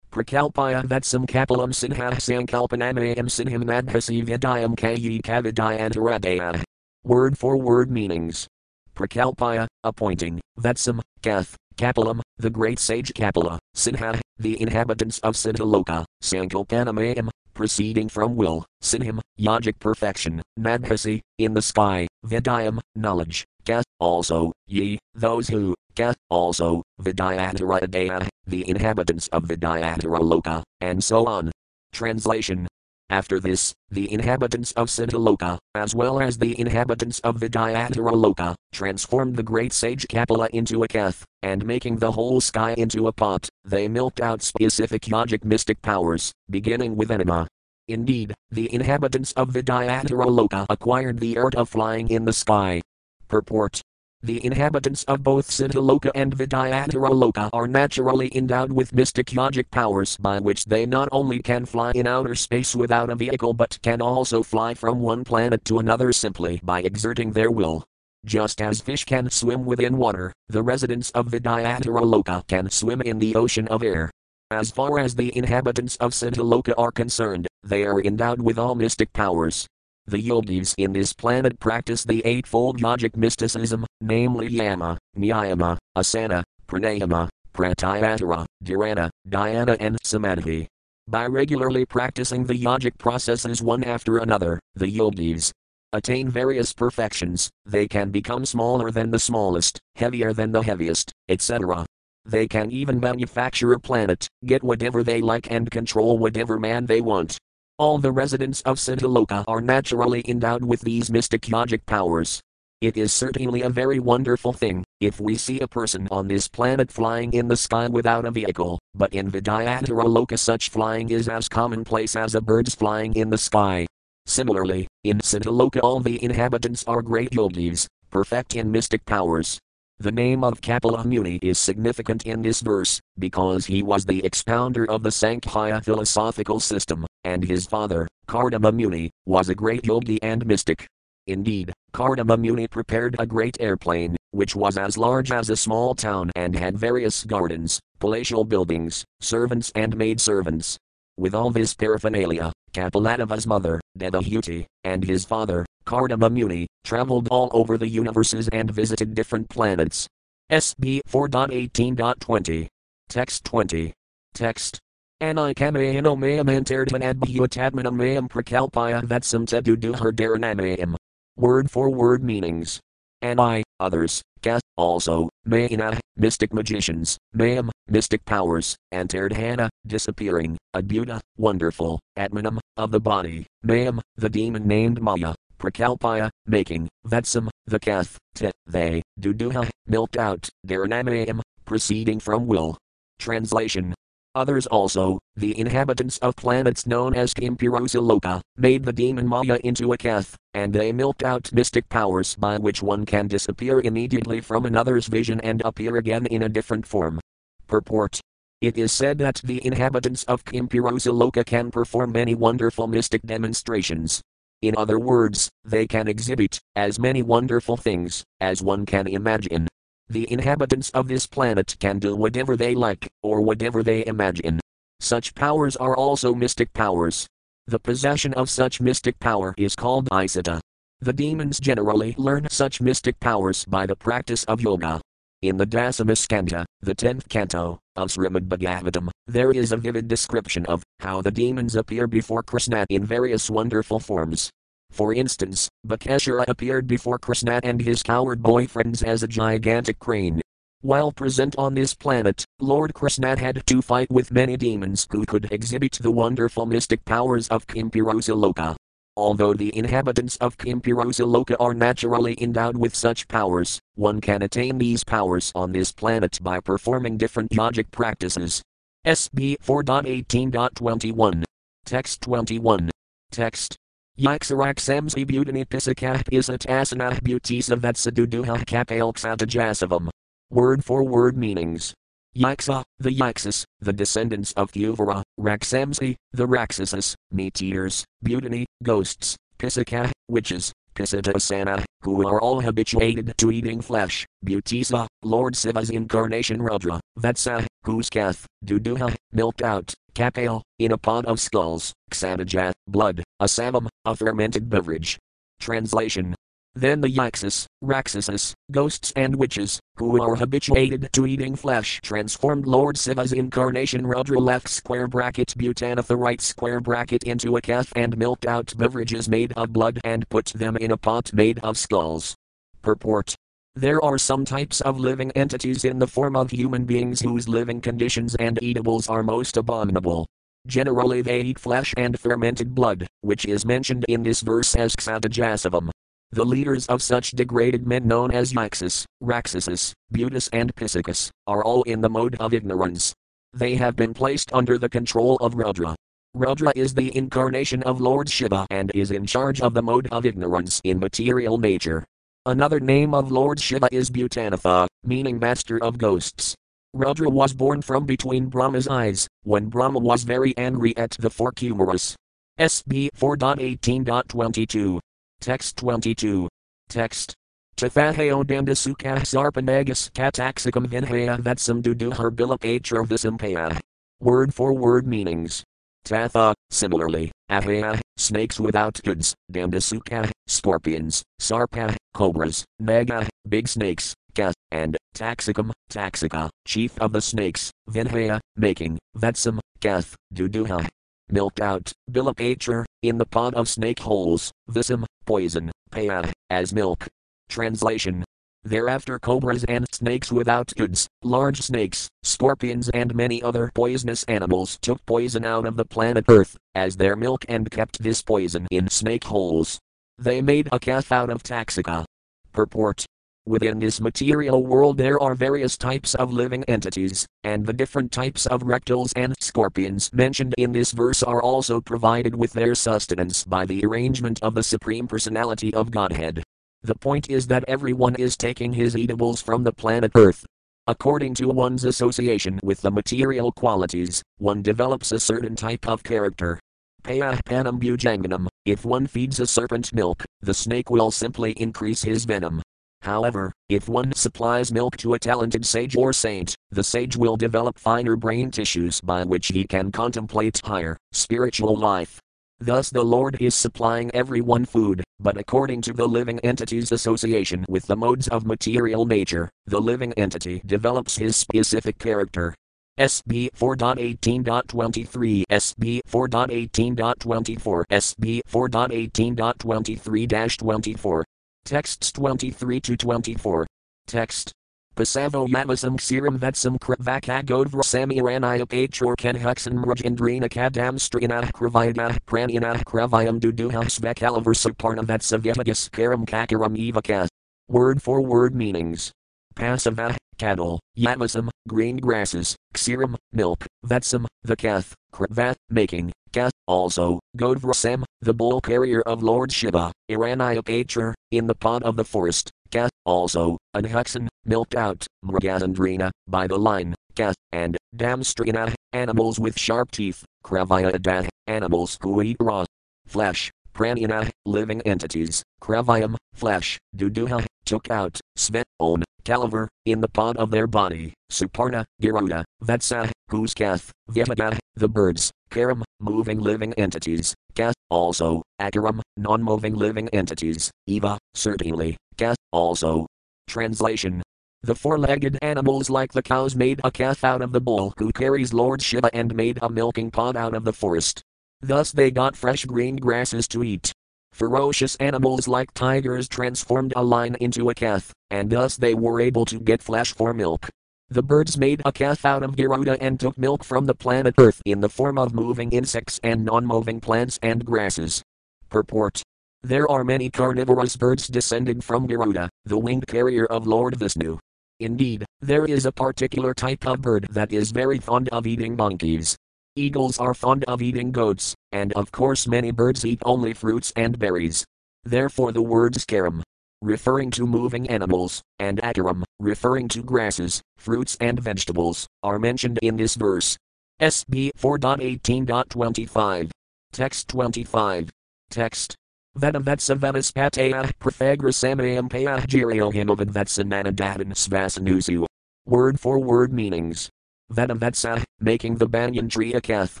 Prakalpaya Vatsam Kapalam Sinha Sankalpanamayam Sinham Madhasi Vidayam Kayi Kavidayantaradaya. Word for word meanings. Prakalpaya, appointing, Vatsam, Kath, Kapalam, the great sage Kapila, Sinha, the inhabitants of Siddhaloka, Sankalpanamayam, proceeding from will, Sinham, yogic perfection, Madhasi, in the sky, Vidayam, knowledge, Kath, also, ye, those who, Kath, also, Vidyataradaya, the inhabitants of Vidyadhara Loka, and so on. Translation after this, the inhabitants of Siddhaloka, as well as the inhabitants of Vidyadhara Loka, transformed the great sage Kapila into a kath, and making the whole sky into a pot, they milked out specific yogic mystic powers, beginning with anima. Indeed, the inhabitants of the Loka acquired the art of flying in the sky. Purport the inhabitants of both Siddhaloka and Loka are naturally endowed with mystic yogic powers by which they not only can fly in outer space without a vehicle but can also fly from one planet to another simply by exerting their will. Just as fish can swim within water, the residents of the Loka can swim in the ocean of air. As far as the inhabitants of Siddhaloka are concerned, they are endowed with all mystic powers. The yogis in this planet practice the eightfold yogic mysticism, namely yama, niyama, asana, pranayama, pratyahara, dharana, dhyana, and samadhi. By regularly practicing the yogic processes one after another, the yogis attain various perfections, they can become smaller than the smallest, heavier than the heaviest, etc. They can even manufacture a planet, get whatever they like, and control whatever man they want. All the residents of Siddhaloka are naturally endowed with these mystic yogic powers. It is certainly a very wonderful thing, if we see a person on this planet flying in the sky without a vehicle, but in Vidyadhara Loka such flying is as commonplace as a bird's flying in the sky. Similarly, in Siddhaloka all the inhabitants are great yogis, perfect in mystic powers. The name of Kapila Muni is significant in this verse, because he was the expounder of the Sankhya philosophical system, and his father, Kardama Muni, was a great yogi and mystic. Indeed, Kardama Muni prepared a great airplane, which was as large as a small town and had various gardens, palatial buildings, servants and maid servants. With all this paraphernalia, Kapiladeva's mother, Devahuti, and his father, Kardama Muni, traveled all over the universes and visited different planets. SB 4.18.20. Text 20. Text mayam antardanadbhutadmanam mayam prakalpaya vatsam teduduhardaranam. Word for word meanings. Ani, others, ka, also, mayana, mystic magicians, mayam, mystic powers, antardhana, disappearing, adbhuta, wonderful, atmanam, of the body, mayam, the demon named Maya, prakalpaya, making, vatsam, the kath, te, they, duduha, milked out, daranamayam, proceeding from will. Translation Others also, the inhabitants of planets known as Kimpurusaloka, made the demon Maya into a kath, and they milked out mystic powers by which one can disappear immediately from another's vision and appear again in a different form. Purport it is said that the inhabitants of Kimpurusaloka can perform many wonderful mystic demonstrations. In other words, they can exhibit as many wonderful things as one can imagine. The inhabitants of this planet can do whatever they like, or whatever they imagine. Such powers are also mystic powers. The possession of such mystic power is called Isiddha. The demons generally learn such mystic powers by the practice of yoga. In the Dasamaskanda, the tenth canto, of Srimad Bhagavatam, there is a vivid description of how the demons appear before Krishna in various wonderful forms. For instance, Bakasura appeared before Krishna and his coward boyfriends as a gigantic crane. While present on this planet, Lord Krishna had to fight with many demons who could exhibit the wonderful mystic powers of Kimpurusaloka. Although the inhabitants of Kimpurusaloka are naturally endowed with such powers, one can attain these powers on this planet by performing different yogic practices. SB 4.18.21. Text 21. Text. Yaxaraxamsi butani pisakah isatasana butisa vetsaduduha kapalksatajasavam. Word for word meanings. Yaxa, uh, the Yaxis, the descendants of Thuvara, Raxamsi, the Raxasis, meat eaters, Butani, ghosts, Pisaka, witches, Pisadasana, uh, who are all habituated to eating flesh, Butisa, uh, Lord Siva's incarnation Rudra, Vatsa, whose kath, Duduha, milked out, Kapale, in a pot of skulls, Ksanaja, blood, Asamam, a fermented beverage. Translation then the Yaxis, Raxasis, ghosts and witches, who are habituated to eating flesh, transformed Lord Siva's incarnation Rudra left square bracket Bhutanatha right square bracket into a calf and milked out beverages made of blood and put them in a pot made of skulls. Purport. There are some types of living entities in the form of human beings whose living conditions and eatables are most abominable. Generally, they eat flesh and fermented blood, which is mentioned in this verse as Ksatajasavam. The leaders of such degraded men known as Yaxis, Raxasis, Butas and Pisicus, are all in the mode of ignorance. They have been placed under the control of Rudra. Rudra is the incarnation of Lord Shiva and is in charge of the mode of ignorance in material nature. Another name of Lord Shiva is Bhutanatha, meaning master of ghosts. Rudra was born from between Brahma's eyes, when Brahma was very angry at the four Kumaras. SB 4.18.22. Text 22. Text. Tathaheo dandasukah sarpanagas kataxicum vinhaya vatsam duduhar bilapatra visimpaya. Word for word meanings. Tatha, similarly, ahaya, snakes without goods, dandasuka, scorpions, sarpa, cobras, naga, big snakes, ka, and taxicum, taxica, chief of the snakes, vinhaya, making, vatsam, kath, duduha, milked out, bilapatra, in the pot of snake holes, visum, poison, paya, as milk. Translation Thereafter, cobras and snakes without goods, large snakes, scorpions, and many other poisonous animals took poison out of the planet Earth, as their milk, and kept this poison in snake holes. They made a calf out of Taxica. Purport Within this material world, there are various types of living entities, and the different types of reptiles and scorpions mentioned in this verse are also provided with their sustenance by the arrangement of the Supreme Personality of Godhead. The point is that everyone is taking his eatables from the planet Earth. According to one's association with the material qualities, one develops a certain type of character. Payah panam bujanganam, if one feeds a serpent milk, the snake will simply increase his venom. However, if one supplies milk to a talented sage or saint, the sage will develop finer brain tissues by which he can contemplate higher, spiritual life. Thus, the Lord is supplying everyone food, but according to the living entity's association with the modes of material nature, the living entity develops his specific character. SB 4.18.23 SB 4.18.24 SB 4.18.23 24 Texts 23 to 24. Text. Pasavo yamasam ksiram vetsam kravaka godvra samiranaya pachor kenhuxan rajendrina kadamstrina kravayana pranina kravayam duduha svekalavar saparna vetsavyagas karam kakaram evaka. Word for word meanings. Passava, cattle, yamasam, green grasses, ksiram, milk, vetsam, the kath, kravat, making, kath, also, Godvrasam, the bull carrier of Lord Shiva, Iranayapachar, in the pot of the forest, Kath, also, Anhuxan, milked out, Mragazandrina, by the line, Kath, and Damstrina, animals with sharp teeth, Kravayadath, animals who eat raw flesh, Pranina, living entities, Kravayam, flesh, Duduha, took out, Svet, own, Caliver, in the pot of their body, Suparna, Garuda, Vatsa, whose kath, Vyamada, the birds, Karam, moving living entities, Kath, also, Akaram, non moving living entities, Eva, certainly, Kath, also. Translation the four legged animals, like the cows, made a calf out of the bull who carries Lord Shiva and made a milking pot out of the forest. Thus they got fresh green grasses to eat. Ferocious animals like tigers transformed a lion into a calf, and thus they were able to get flesh for milk. The birds made a calf out of Garuda and took milk from the planet Earth in the form of moving insects and non moving plants and grasses. Purport There are many carnivorous birds descended from Garuda, the winged carrier of Lord Vishnu. Indeed, there is a particular type of bird that is very fond of eating monkeys. Eagles are fond of eating goats, and of course many birds eat only fruits and berries. Therefore the words skaram, referring to moving animals, and akaram, referring to grasses, fruits and vegetables, are mentioned in this verse. SB 4.18.25. Text 25. Text. Vedavetsa Vedaspataya Prephagrasamayam Paya Jiriohimovad Vetsananadavan Svasanusu. Word for word meanings. Vedavetsa, making the banyan tree a kath,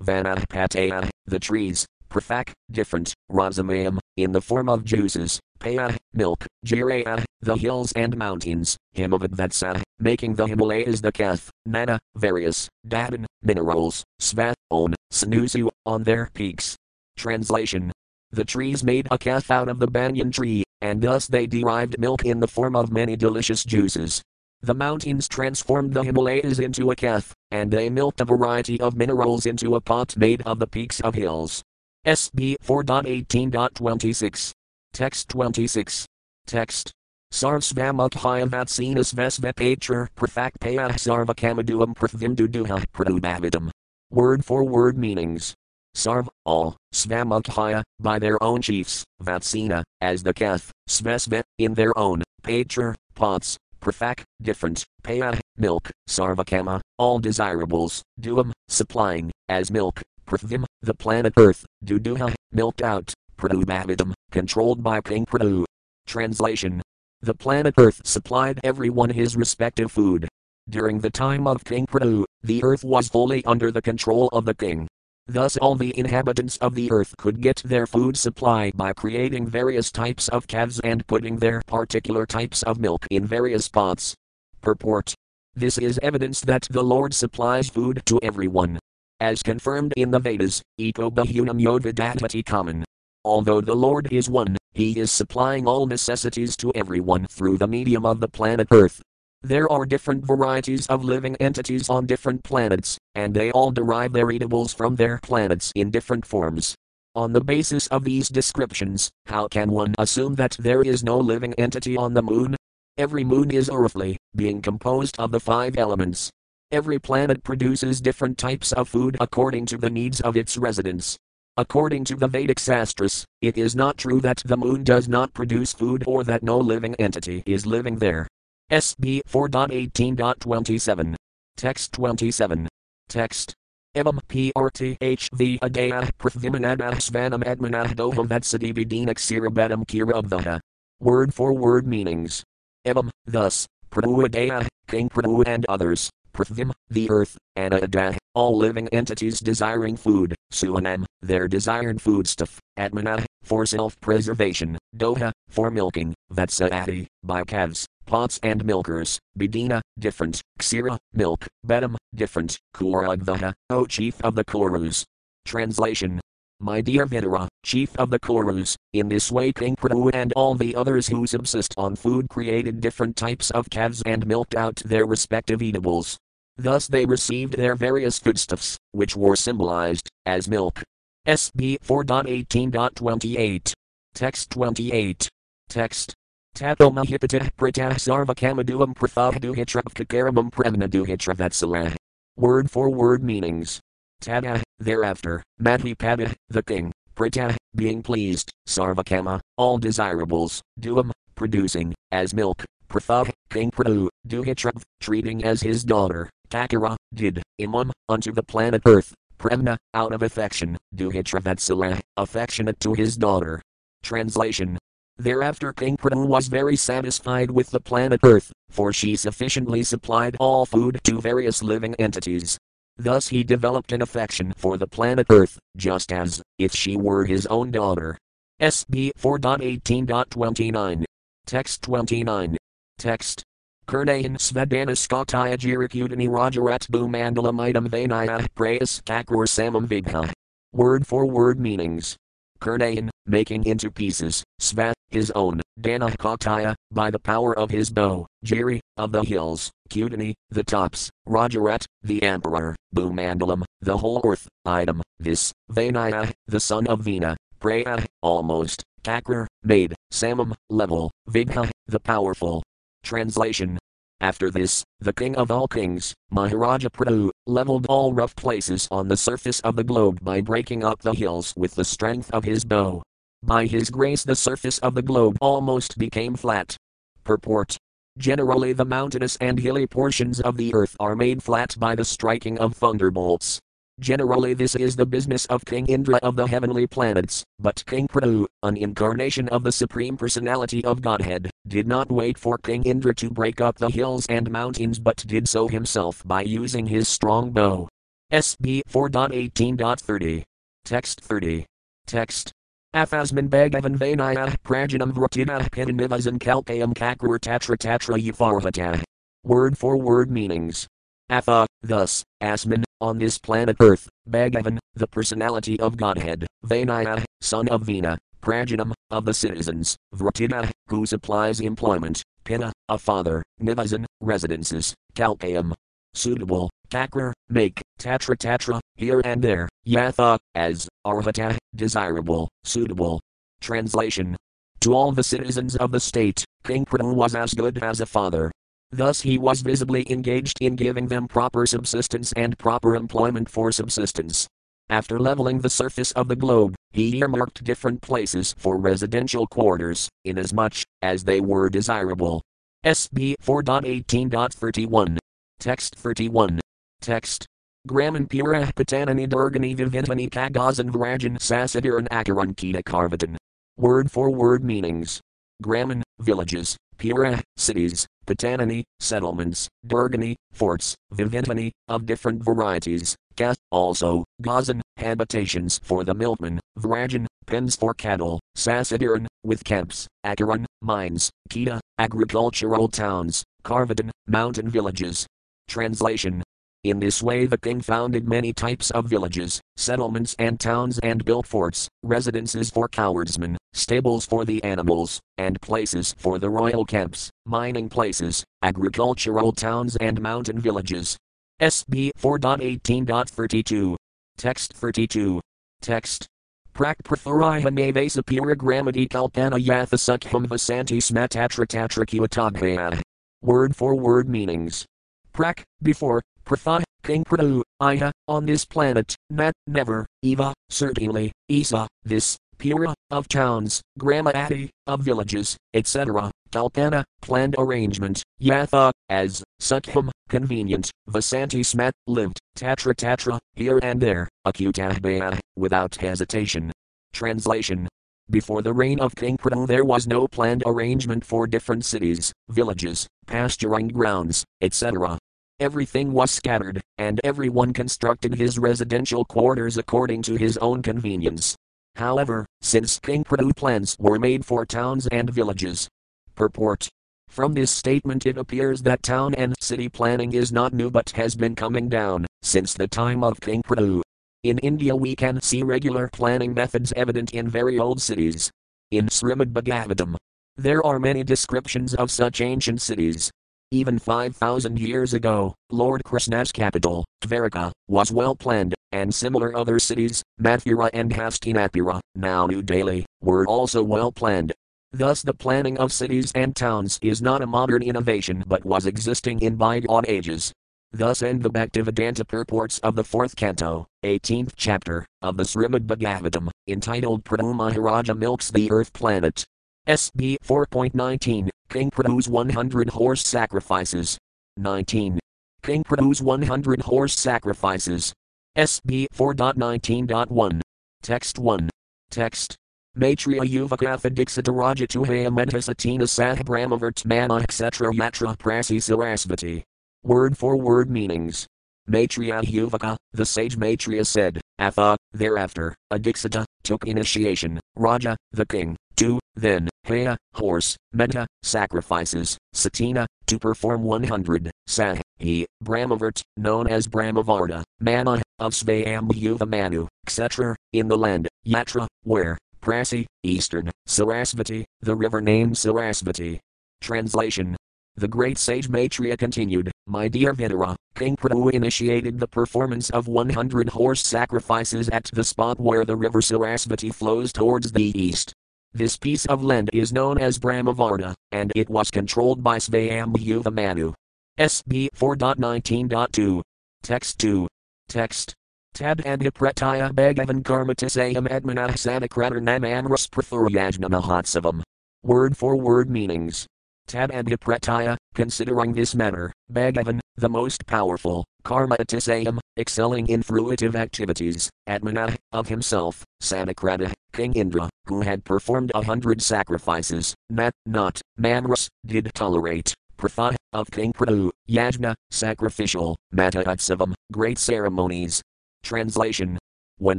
Vana Pataya, the trees, Prafak, different, Rasamayam, in the form of juices, Paya, milk, Jiraya, the hills and mountains, Himavad making the Himalayas the kath, Nana, various, Dadan, minerals, Svat, on, Sanusu, on their peaks. Translation The trees made a calf out of the banyan tree, and thus they derived milk in the form of many delicious juices. The mountains transformed the Himalayas into a calf, and they milked a variety of minerals into a pot made of the peaks of hills. SB 4.18.26. Text 26. Text. Sarsvamukhaya vatsinas vesvepatra prafakpaya sarvakamaduam pravimduduha pradubhavidam. Word for word meanings. Sarv, all, Svamukhaya, by their own chiefs, Vatsina, as the Kath, Svesve, in their own, Patra, pots, Prafak, different, Paya, milk, Sarvakama, all desirables, Duam, supplying, as milk, Prithvim, the planet Earth, Duduha, milked out, Pradubhavidam, controlled by King Prithu. Translation The planet Earth supplied everyone his respective food. During the time of King Prithu, the earth was fully under the control of the king. Thus, all the inhabitants of the earth could get their food supply by creating various types of calves and putting their particular types of milk in various pots. Purport This is evidence that the Lord supplies food to everyone. As confirmed in the Vedas, Eko Bahunam Yodvidadvati common. Although the Lord is one, He is supplying all necessities to everyone through the medium of the planet Earth. There are different varieties of living entities on different planets, and they all derive their eatables from their planets in different forms. On the basis of these descriptions, how can one assume that there is no living entity on the moon? Every moon is earthly, being composed of the five elements. Every planet produces different types of food according to the needs of its residents. According to the Vedic Sastras, it is not true that the moon does not produce food or that no living entity is living there. SB 4.18.27. Text 27. Text. Evam PRTHV Adaya Prathvimanada Svanam Admanah Doham Vatsadividinak Sirabadam Kira Abdhaha. Word for word meanings. Evam, thus, Prabhu Adaya, King Prithu and others, Prathvim, the earth, and Anada, all living entities desiring food, Suanam, their desired foodstuff, Atmana, for self preservation, Doha, for milking, Vatsaati, by calves, pots and milkers, Bedina, different, Xira, milk, Bedam, different, Kuragvaha, O chief of the Kurus. Translation my dear Vidura, chief of the Kurus, in this way King Prithu and all the others who subsist on food created different types of calves and milked out their respective eatables. Thus they received their various foodstuffs, which were symbolized as milk. SB 4.18.28. Text 28. Text. Tato mahipatah pritah sarvakamaduam prathahduhitrapkakaramam premnaduhitravatsala. Word for word meanings. Tada, thereafter, Madhipada, the king, Prita, being pleased, Sarvakama, all desirables, Duam, producing, as milk, Pratha, King Prithu, Duhitrav, treating as his daughter, Takara, did, Imam, unto the planet Earth, Premna, out of affection, Duhitravatsala, affectionate to his daughter. Translation Thereafter King Prithu was very satisfied with the planet Earth, for she sufficiently supplied all food to various living entities. Thus he developed an affection for the planet Earth, just as, if she were his own daughter. SB 4.18.29. Text 29. Text. Kurnayan Svedana Skotaya Jirikudani Rajarat Bhumandalam item Vanaya Prayas Kakur Samam Vigha. Word for word meanings. Kurnayan, making into pieces, Svat, his own, Dana Kataya, by the power of his bow, Jiri, of the hills, Kudani, the tops, Rajarat, the emperor, Bhumandalam, the whole earth, item, this, Vanaya, the son of Vena, Praya, almost, Kakar, made, Samam, level, Vigha, the powerful. Translation. After this, the king of all kings, Maharaja Prithu, leveled all rough places on the surface of the globe by breaking up the hills with the strength of his bow. By his grace, the surface of the globe almost became flat. Purport Generally, the mountainous and hilly portions of the earth are made flat by the striking of thunderbolts. Generally, this is the business of King Indra of the heavenly planets, but King Prithu, an incarnation of the Supreme Personality of Godhead, did not wait for King Indra to break up the hills and mountains but did so himself by using his strong bow. SB 4.18.30. Text 30. Text. Aphasman Bhagavan Vainaya Prajanam Vratina Pidanivazan Kalpayam Kakur Tatra Tatra Yufarvata. Word for word meanings. Atha, uh, thus, Asman, on this planet Earth, Bhagavan, the personality of Godhead, Vainaya, son of Vena, Prajanam, of the citizens, Vratina, who supplies employment, Pina, a father, Nivazan, residences, Kalpayam, suitable, Kakra, make, Tatra Tatra, here and there, Yatha, as, Arvata, desirable, suitable. Translation To all the citizens of the state, King Prithu was as good as a father, Thus he was visibly engaged in giving them proper subsistence and proper employment for subsistence. After leveling the surface of the globe, he earmarked different places for residential quarters, inasmuch as they were desirable. SB 4.18.31. Text 31. Text. Graman Pura Patanani Durgani Vivintani Kagazan Vrajan Sasidiran Akaran Kita Karvatan. Word for word meanings. Graman, villages, Pura, cities, Patanani, settlements, Durgani, forts, Vivintani, of different varieties, Ka, also, Gazan, habitations for the milkman, Vrajan, pens for cattle, Sasidiran, with camps, Akaran, mines, Kita, agricultural towns, Karvadan, mountain villages. Translation in this way, the king founded many types of villages, settlements, and towns and built forts, residences for cowardsmen, stables for the animals, and places for the royal camps, mining places, agricultural towns, and mountain villages. SB 4.18.32. Text 32. Text. Prakprathariha nave sapira grammati kalpana yatha sukham vasanti smatatra tatra Word for word meanings. Prak, before, Pratha, King Prithu, Iha, on this planet, Nat, never, Eva, certainly, Isa, this, Pura, of towns, Adi, of villages, etc., Kalpana, planned arrangement, Yatha, as, Sukham, convenient, Vasanti Smat, lived, Tatra Tatra, here and there, Akutahbaya, without hesitation. Translation before the reign of King Prithu, there was no planned arrangement for different cities, villages, pasturing grounds, etc. Everything was scattered, and everyone constructed his residential quarters according to his own convenience. However, since King Prithu plans were made for towns and villages. Purport. From this statement, it appears that town and city planning is not new but has been coming down since the time of King Prithu. In India, we can see regular planning methods evident in very old cities. In Srimad Bhagavatam, there are many descriptions of such ancient cities, even 5,000 years ago, Lord Krishna's capital, Dvaraka, was well planned, and similar other cities, Mathura and Hastinapura, now New Delhi, were also well planned. Thus, the planning of cities and towns is not a modern innovation but was existing in bygone ages. Thus end the Bhaktivedanta purports of the fourth canto, 18th chapter, of the Srimad Bhagavatam, entitled Prithu Milks the Earth Planet. SB 4.19 King Prithu's 100 Horse Sacrifices. 19. King Prithu's 100 Horse Sacrifices. SB 4.19.1. Text 1. Text. Maitreya Yuvakatha Dixita Rajatuhaya Medhasatina Sahabramavart etc. Yatra Prasi Sarasvati. Word for word meanings. Maitreya Yuvaka, the sage Maitreya said, Atha, thereafter, Adixita, took initiation, Raja, the king, 2. Then, Haya, horse, Meta, sacrifices, Satina, to perform 100, Sah, he, Brahmavart, known as Brahmavarta, Mana, of Svayambhuva Manu, etc., in the land, Yatra, where, Prasi, eastern, Sarasvati, the river named Sarasvati. Translation The great sage Maitreya continued, My dear Vidura, King Prithu initiated the performance of 100 horse sacrifices at the spot where the river Sarasvati flows towards the east. This piece of land is known as Brahmavarta, and it was controlled by Svayambhuva Manu. SB 4.19.2. Text 2. Text. Tab Adhiprataya Bhagavan Karmatisayam Admanah Sadakratarnam Amras. Word for word meanings. Tab Adhiprataya, considering this manner, Bhagavan, the most powerful, Karma Atisayam, excelling in fruitive activities, Atmana, of himself, Sadakrata, King Indra, who had performed a hundred sacrifices, Nat, not, Mamras, did tolerate, Pratha, of King Prithu, Yajna, sacrificial, Mata Utsavam, great ceremonies. Translation When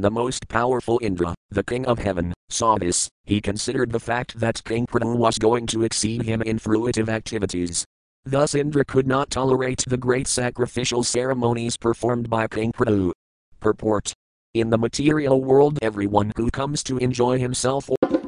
the most powerful Indra, the king of heaven, saw this, he considered the fact that King Prithu was going to exceed him in fruitive activities. Thus Indra could not tolerate the great sacrificial ceremonies performed by King Prithu. Purport In the material world, everyone who comes to enjoy himself or